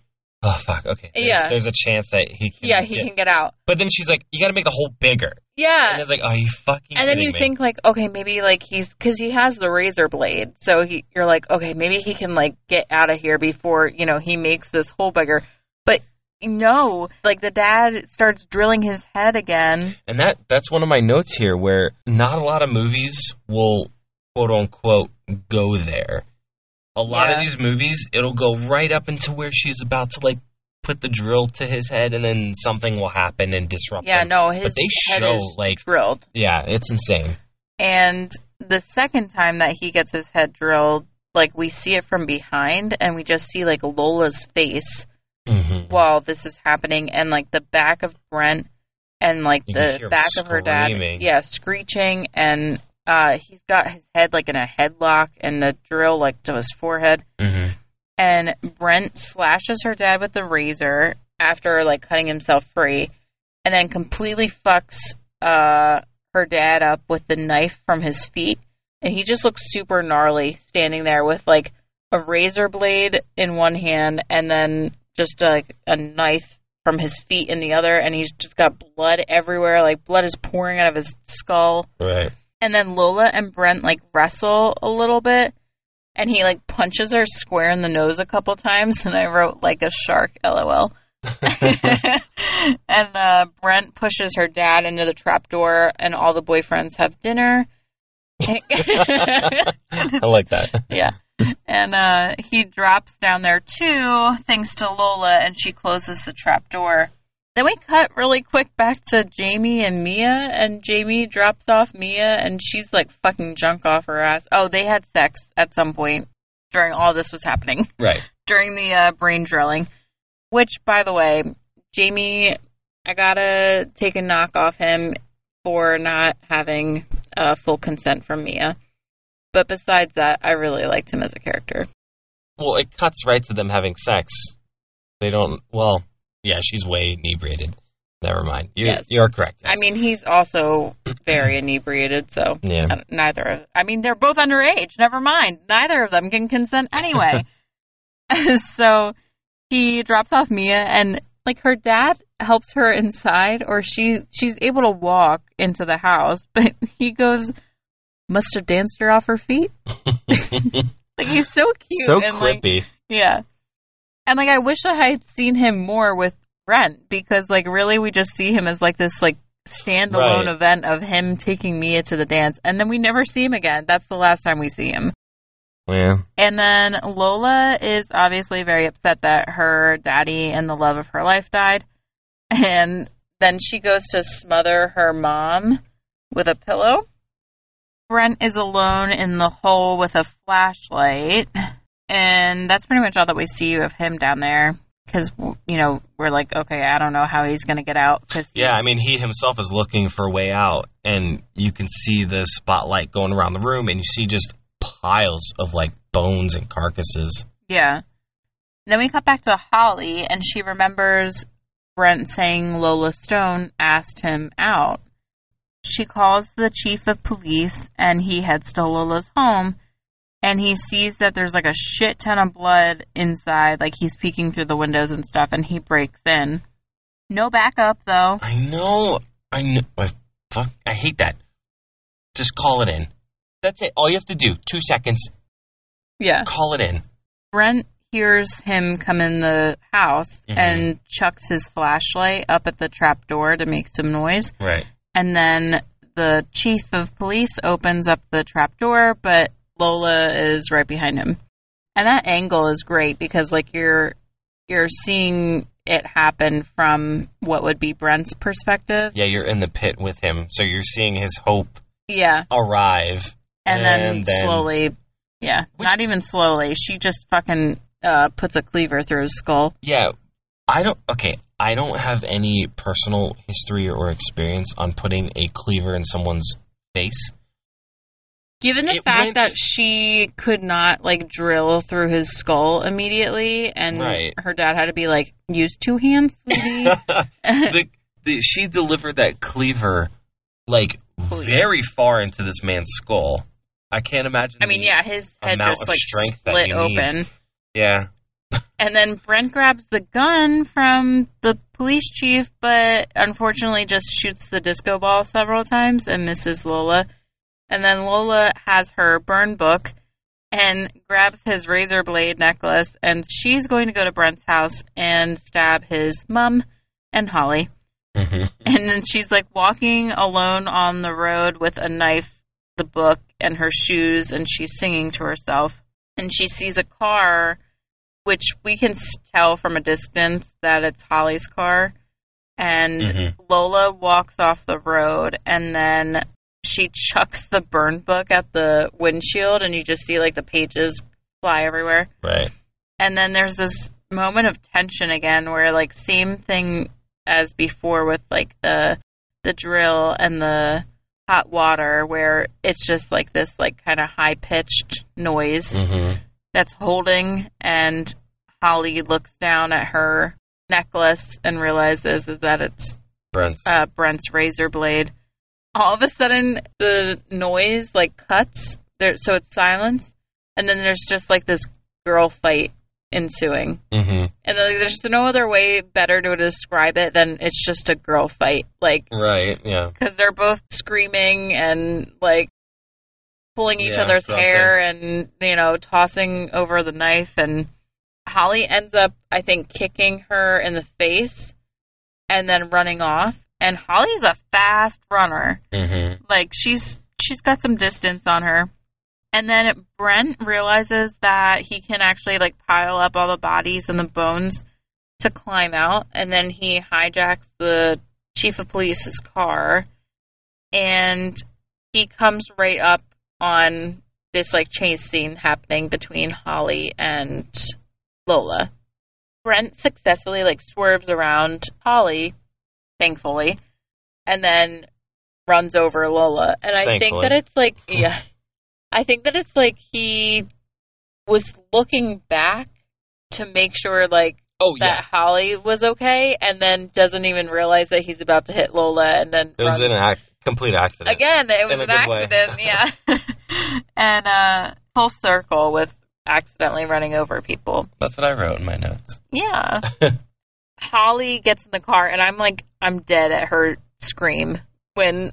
oh fuck, okay. There's, Yeah. there's a chance that he can Yeah, he get- can get out. But then she's like, you gotta make the hole bigger. Yeah. And it's like, are you fucking and then you me? think like okay maybe like he's because he has the razor blade so he you're like okay maybe he can like get out of here before you know he makes this hole bigger no like the dad starts drilling his head again And that that's one of my notes here where not a lot of movies will quote unquote go there. A lot Yeah. of these movies, it'll go right up into where she's about to like put the drill to his head and then something will happen and disrupt yeah him. no his they head show, is like- drilled Yeah, it's insane. and the second time that he gets his head drilled like we see it from behind and we just see like lola's face hmm while this is happening and like the back of Brent and like You the back of her dad yeah screeching and uh he's got his head like in a headlock and the drill like to his forehead. Hmm and Brent slashes her dad with the razor after like cutting himself free and then completely fucks uh her dad up with the knife from his feet. And he just looks super gnarly standing there with like a razor blade in one hand and then just like a knife from his feet in the other and he's just got blood everywhere like blood is pouring out of his skull Right. and then Lola and Brent like wrestle a little bit and he like punches her square in the nose a couple times and I wrote like a shark lol. and uh, Brent pushes her dad into the trapdoor and all the boyfriends have dinner. I like that. yeah. And uh, he drops down there too, thanks to Lola, and she closes the trap door. Then we cut really quick back to Jamie and Mia, and Jamie drops off Mia, and she's like fucking junk off her ass. Oh, they had sex at some point during all this was happening, Right. during the uh, brain drilling. Which, by the way, Jamie, I gotta take a knock off him for not having uh, full consent from Mia. But besides that, I really liked him as a character. Well, it cuts right to them having sex. They don't. Well, yeah, she's way inebriated. Never mind. You're, Yes. you're correct. I mean, he's also very inebriated, so yeah. Uh, neither. of- I mean, they're both underage. Never mind. Neither of them can consent anyway. so he drops off Mia, and like her dad helps her inside, or she she's able to walk into the house, but he goes, must have danced her off her feet. Like he's so cute, so and like yeah. And like I wish I had seen him more with Brent because like really we just see him as like this like standalone Right. event of him taking Mia to the dance and then we never see him again. That's the last time we see him. yeah. And then Lola is obviously very upset that her daddy and the love of her life died. And then she goes to smother her mom with a pillow. Brent is alone in the hole with a flashlight. And that's pretty much all that we see of him down there. Because, you know, we're like, okay, I don't know how he's going to get out. Cause Yeah, I mean, he himself is looking for a way out, and you can see the spotlight going around the room, and you see just piles of like bones and carcasses. Yeah. Then we cut back to Holly, and she remembers Brent saying Lola Stone asked him out. She calls the chief of police, and he heads to Lola's home, and he sees that there's like a shit ton of blood inside, like he's peeking through the windows and stuff, and he breaks in. No backup, though. I know. I know. I, fuck, I hate that. Just call it in. That's it. All you have to do. Two seconds. Yeah. Call it in. Brent hears him come in the house Mhm. and chucks his flashlight up at the trap door to make some noise. Right. And then the chief of police opens up the trap door, but Lola is right behind him. And that angle is great because like you're you're seeing it happen from what would be Brent's perspective. Yeah, you're in the pit with him, so you're seeing his hope Yeah. arrive. And, then, then- slowly yeah, Which- not even slowly. She just fucking uh, puts a cleaver through his skull. Yeah, I don't. Okay, I don't have any personal history or experience on putting a cleaver in someone's face. Given the It fact went- that she could not like drill through his skull immediately, and Right. her dad had to be like, use two hands, the, the, she delivered that cleaver like very far into this man's skull. I can't imagine. I mean, yeah, his head just like split open, yeah. And then Brent grabs the gun from the police chief, but unfortunately just shoots the disco ball several times and misses Lola. And then Lola has her burn book and grabs his razor blade necklace, and she's going to go to Brent's house and stab his mom and Holly. hmm And then she's like walking alone on the road with a knife, the book, and her shoes, and she's singing to herself. And she sees a car, which we can tell from a distance that it's Holly's car. And Mhm. Lola walks off the road, and then she chucks the burn book at the windshield, and you just see like the pages fly everywhere. Right. And then there's this moment of tension again where like same thing as before with like the the drill and the hot water where it's just like this like kind of high pitched noise hmm that's holding and Holly looks down at her necklace and realizes is that it's Brent's. uh, Brent's razor blade. All of a sudden, the noise like cuts there, so it's silence, and then there's just like this girl fight ensuing, hmm and like, there's no other way better to describe it than it's just a girl fight, like Right. Yeah. because they're both screaming and like pulling each Yeah, other's hair and you know tossing over the knife. And Holly ends up I think kicking her in the face and then running off. And Holly's a fast runner. Hmm like she's she's got some distance on her. And then Brent realizes that he can actually like pile up all the bodies and the bones to climb out. And then he hijacks the chief of police's car. And he comes right up on this like chase scene happening between Holly and Lola. Brent successfully like swerves around Holly, thankfully, and then runs over Lola. And I think that it's like yeah. I think that it's like he was looking back to make sure like Oh yeah. that Holly was okay and then doesn't even realize that he's about to hit Lola and then It was an ac- complete accident. Again, it was an good way. accident, yeah. and uh full circle with accidentally running over people. That's what I wrote in my notes. Yeah. Holly gets in the car and I'm like I'm dead at her scream when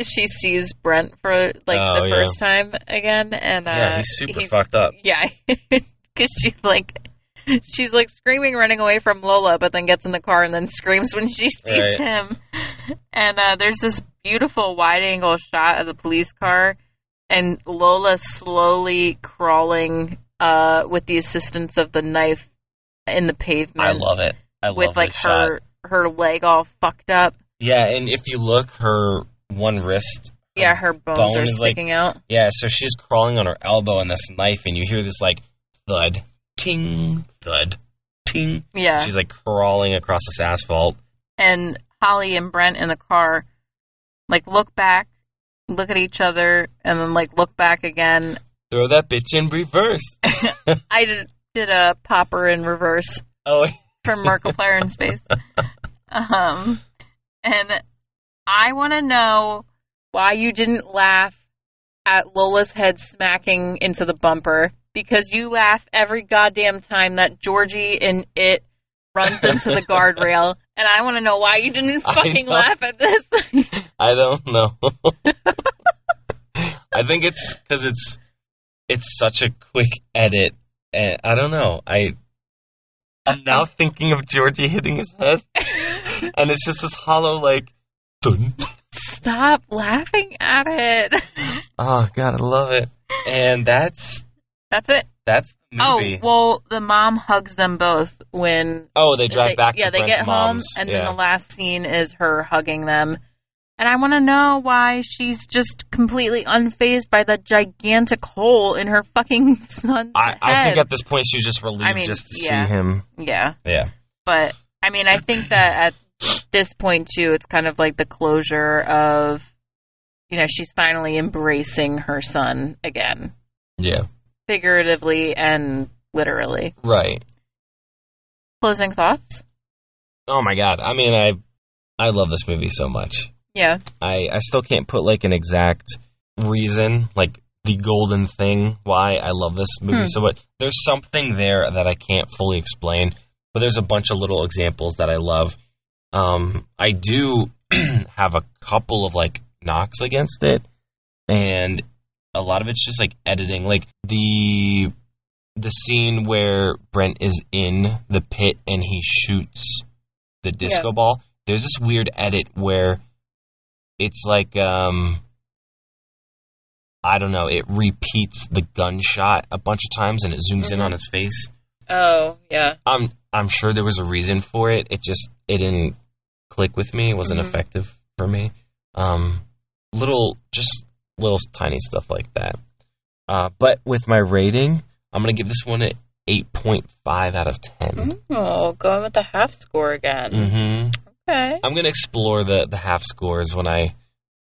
she sees Brent for like Oh, the yeah. first time again and uh yeah, he's super he's- fucked up. yeah, because she's like, she's like screaming, running away from Lola, but then gets in the car and then screams when she sees Right. him. And uh, there's this beautiful wide angle shot of the police car, and Lola slowly crawling uh, with the assistance of the knife in the pavement. I love it. I love with like her shot. her leg all fucked up. Yeah, and if you look, her one wrist. Yeah, her bones bone are is, like- sticking out. Yeah, so she's crawling on her elbow and this knife, and you hear this like thud, ting, thud, ting. Yeah, She's like crawling across this asphalt. and Holly and Brent in the car like look back, look at each other, and then like look back again. Throw that bitch in reverse. I did did a popper in reverse Oh, from Markiplier in space. Um, and I want to know why you didn't laugh at Lola's head smacking into the bumper because you laugh every goddamn time that Georgie in it runs into the guardrail, and I want to know why you didn't fucking laugh at this. I don't know. I think it's because it's it's such a quick edit, and I don't know. I I'm now thinking of Georgie hitting his head, and it's just this hollow like. Dun. Stop laughing at it. Oh god, I love it. And that's That's it. That's the oh, movie. Oh well, the mom hugs them both when Oh, they drive back yeah, they get mom's. home, and yeah. then the last scene is her hugging them. And I want to know why she's just completely unfazed by the gigantic hole in her fucking son's I, head. I think at this point she was just relieved I mean, just to yeah. see him. yeah, Yeah. but I mean, I think that at this point too, it's kind of like the closure of, you know, she's finally embracing her son again, Yeah. Figuratively and literally. Right. Closing thoughts? Oh my god. I mean, I I love this movie so much. Yeah. I I still can't put like an exact reason, like the golden thing why I love this movie Hmm. so much. There's something there that I can't fully explain, but there's a bunch of little examples that I love. Um, I do have a couple of like knocks against it, and a lot of it's just like editing, like the the scene where Brent is in the pit and he shoots the disco Yeah. ball. There's this weird edit where it's like um I don't know, it repeats the gunshot a bunch of times and it zooms in Mhm. on his face. Oh, yeah. I'm I'm sure there was a reason for it. It just it didn't click with me. It wasn't Mhm. effective for me. Um little just little tiny stuff like that. Uh, but with my rating, I'm gonna give this one an eight point five out of 10 Oh, going with the half score again. Mm-hmm. Okay. I'm gonna explore the the half scores when I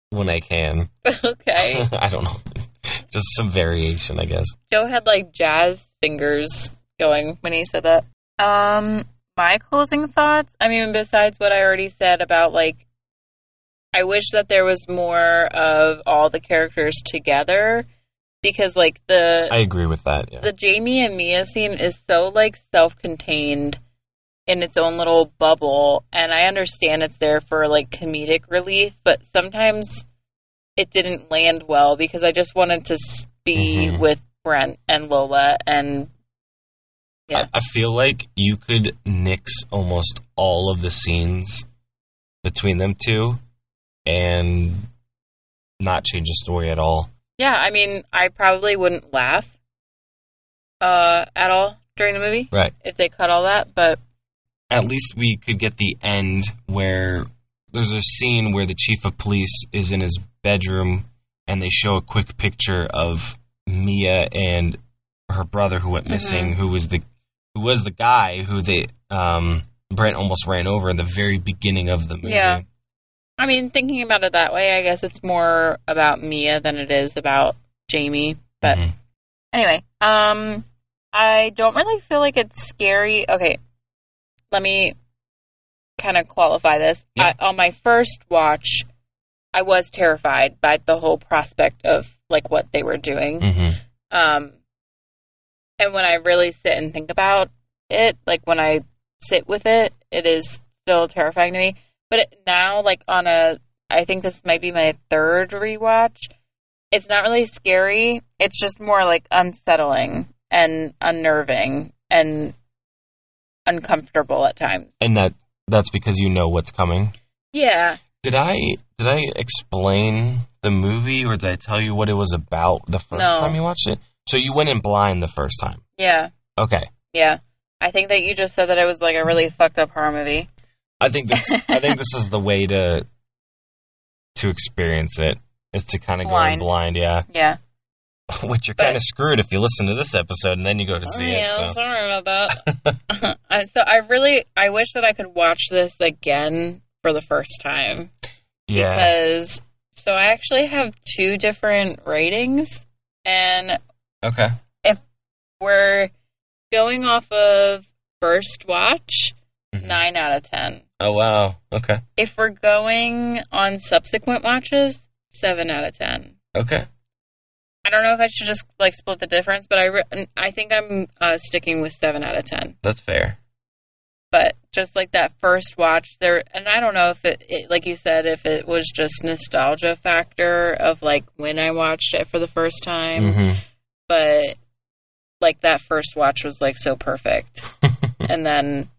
when I can. okay. I don't know, just some variation, I guess. Joe had like jazz fingers going when he said that. Um, my closing thoughts. I mean, besides what I already said about like, I wish that there was more of all the characters together because like the I agree with that. Yeah. the Jamie and Mia scene is so like self-contained in its own little bubble and I understand it's there for like comedic relief but sometimes it didn't land well because I just wanted to be Mhm. with Brent and Lola and yeah. I, I feel like you could nix almost all of the scenes between them two and not change the story at all. yeah I mean I probably wouldn't laugh uh at all during the movie Right. if they cut all that but At least we could get the end where there's a scene where the chief of police is in his bedroom and they show a quick picture of Mia and her brother who went missing, who was the who was the guy who they um Brent almost ran over in the very beginning of the movie. Yeah. I mean, thinking about it that way, I guess it's more about Mia than it is about Jamie. But Mhm. anyway, um, I don't really feel like it's scary. Okay, let me kind of qualify this. Yeah. I, on my first watch, I was terrified by the whole prospect of like what they were doing. Mhm. Um, and when I really sit and think about it, like when I sit with it, it is still terrifying to me. But now, like on a, I think this might be my third rewatch. It's not really scary. It's just more like unsettling and unnerving and uncomfortable at times. and that that's because you know what's coming. Yeah. Did I did I explain the movie or did I tell you what it was about the first No. time you watched it? So you went in blind the first time. Yeah. Okay. Yeah. I think that you just said that it was like a really fucked up horror movie. I think this I think this is the way to to experience it is to kind of go Blind. blind, yeah. Yeah. Which you're kind of screwed if you listen to this episode and then you go to see oh, it. yeah, So. sorry about that. Uh, so I really, I wish that I could watch this again for the first time Yeah. because so I actually have two different ratings, and Okay. If we're going off of first watch Mhm. nine out of ten. Oh wow. Okay. If we're going on subsequent watches, seven out of ten. Okay. I don't know if I should just like split the difference, but I re- I think I'm uh, sticking with seven out of ten. That's fair. but just like that first watch there and i don't know if it, it like you said if it was just nostalgia factor of like when i watched it for the first time hmm but like that first watch was like so perfect and then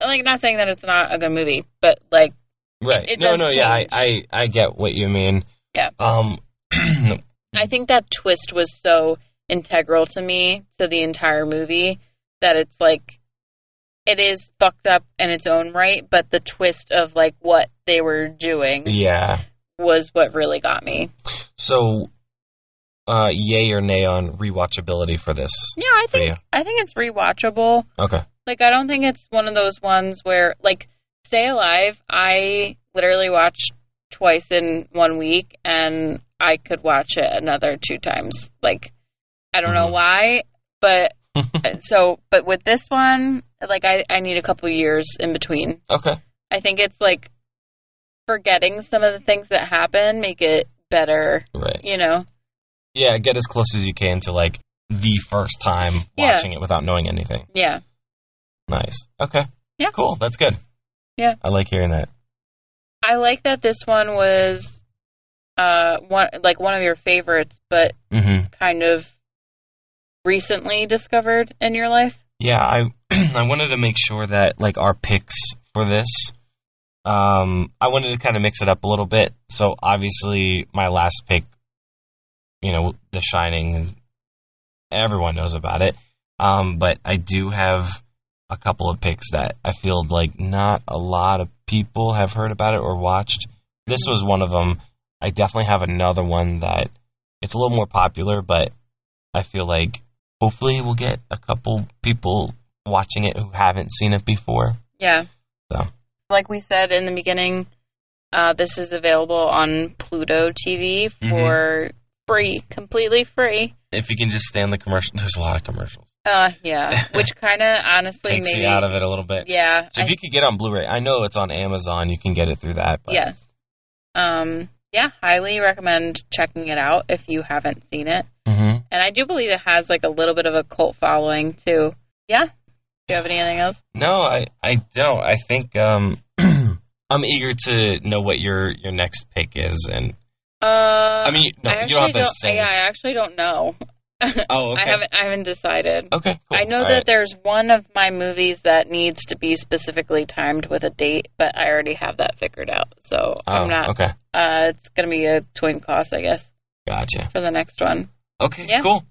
like not saying that it's not a good movie but like Right. it no, does no, yeah, I. I I get what you mean. Yeah. Um i think that twist was so integral to me to the entire movie that it's like it is fucked up in its own right but the twist of like what they were doing yeah. was what really got me. So uh yay or nay on rewatchability for this Yeah, I think. I think it's rewatchable. Okay. Like I don't think it's one of those ones where like Stay Alive, I literally watched twice in one week and I could watch it another two times. Like I don't know Mhm. why, but so but with this one, like I I need a couple years in between. Okay. I think it's like forgetting some of the things that happen make it better, Right. you know. Yeah, get as close as you can to like the first time Yeah. watching it without knowing anything. Yeah. Nice. Okay. Yeah. Cool. That's good. Yeah. I like hearing that. I like that this one was uh one like one of your favorites, but Mm-hmm. kind of recently discovered in your life. Yeah, I I wanted to make sure that like our picks for this, um, I wanted to kind of mix it up a little bit. So obviously, my last pick, you know, The Shining, everyone knows about it. Um, but I do have a couple of picks that I feel like not a lot of people have heard about it or watched. This was one of them. I definitely have another one that it's a little more popular, but I feel like hopefully we'll get a couple people watching it who haven't seen it before. Yeah. So. Like we said in the beginning, uh, this is available on Pluto TV Mm-hmm. for free, completely free. If you can just stand the commercial, there's a lot of commercials. Uh, yeah, which kind of honestly Takes maybe you out of it a little bit. yeah. So if I- you could get on Blu-ray, I know it's on Amazon. You can get it through that. But yes. Um, yeah, highly recommend checking it out if you haven't seen it. Mhm. And I do believe it has like a little bit of a cult following too. Yeah. Do you have anything else? No, I, I don't. I think um, I'm eager to know what your your next pick is, and Uh, I mean, no, I you don't have actually to don't. say. Yeah, I actually don't know. Oh, okay. I haven't. I haven't decided. Okay, cool. I know All that right. there's one of my movies that needs to be specifically timed with a date, but I already have that figured out. So Oh, I'm not. okay. Uh, it's gonna be a twin cost, I guess, Gotcha. for the next one. Okay, Yeah. cool.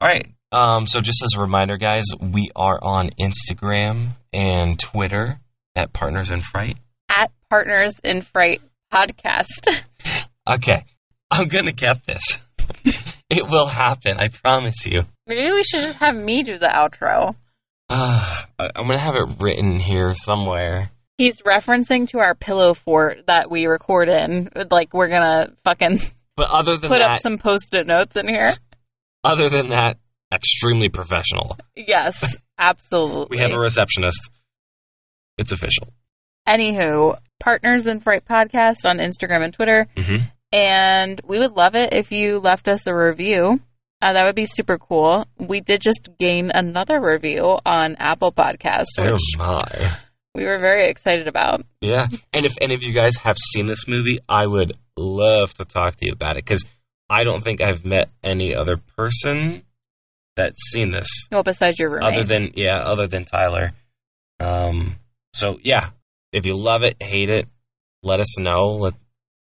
All right. Um, so just as a reminder, guys, we are on Instagram and Twitter at Partners in Fright. At Partners in Fright podcast. Okay, I'm gonna get this. it will happen. I promise you. Maybe we should just have me do the outro. Uh, I- I'm gonna have it written here somewhere. He's referencing to our pillow fort that we record in. Like we're gonna fucking But other than put that, up some post-it notes in here. other than that, extremely professional. Yes, absolutely. We have a receptionist. It's official. Anywho, Partners in Fright podcast on Instagram and Twitter. Mm-hmm. And we would love it if you left us a review. Uh, that would be super cool. We did just gain another review on Apple Podcast, Oh my. we were very excited about. Yeah. And if any of you guys have seen this movie, I would love to talk to you about it because I don't think I've met any other person that's seen this Well, besides your roommate. other than yeah, other than Tyler. Um. So yeah, if you love it, hate it, let us know. Let,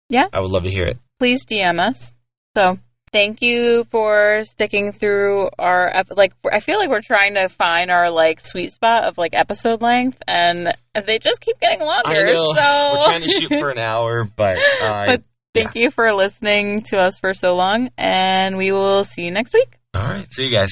Yeah. I would love to hear it. please DM us. So thank you for sticking through our like. I feel like we're trying to find our like sweet spot of like episode length, and they just keep getting longer. So we're trying to shoot for an hour, but, uh, But thank you for listening to us for so long, and we will see you next week. all right. See you guys.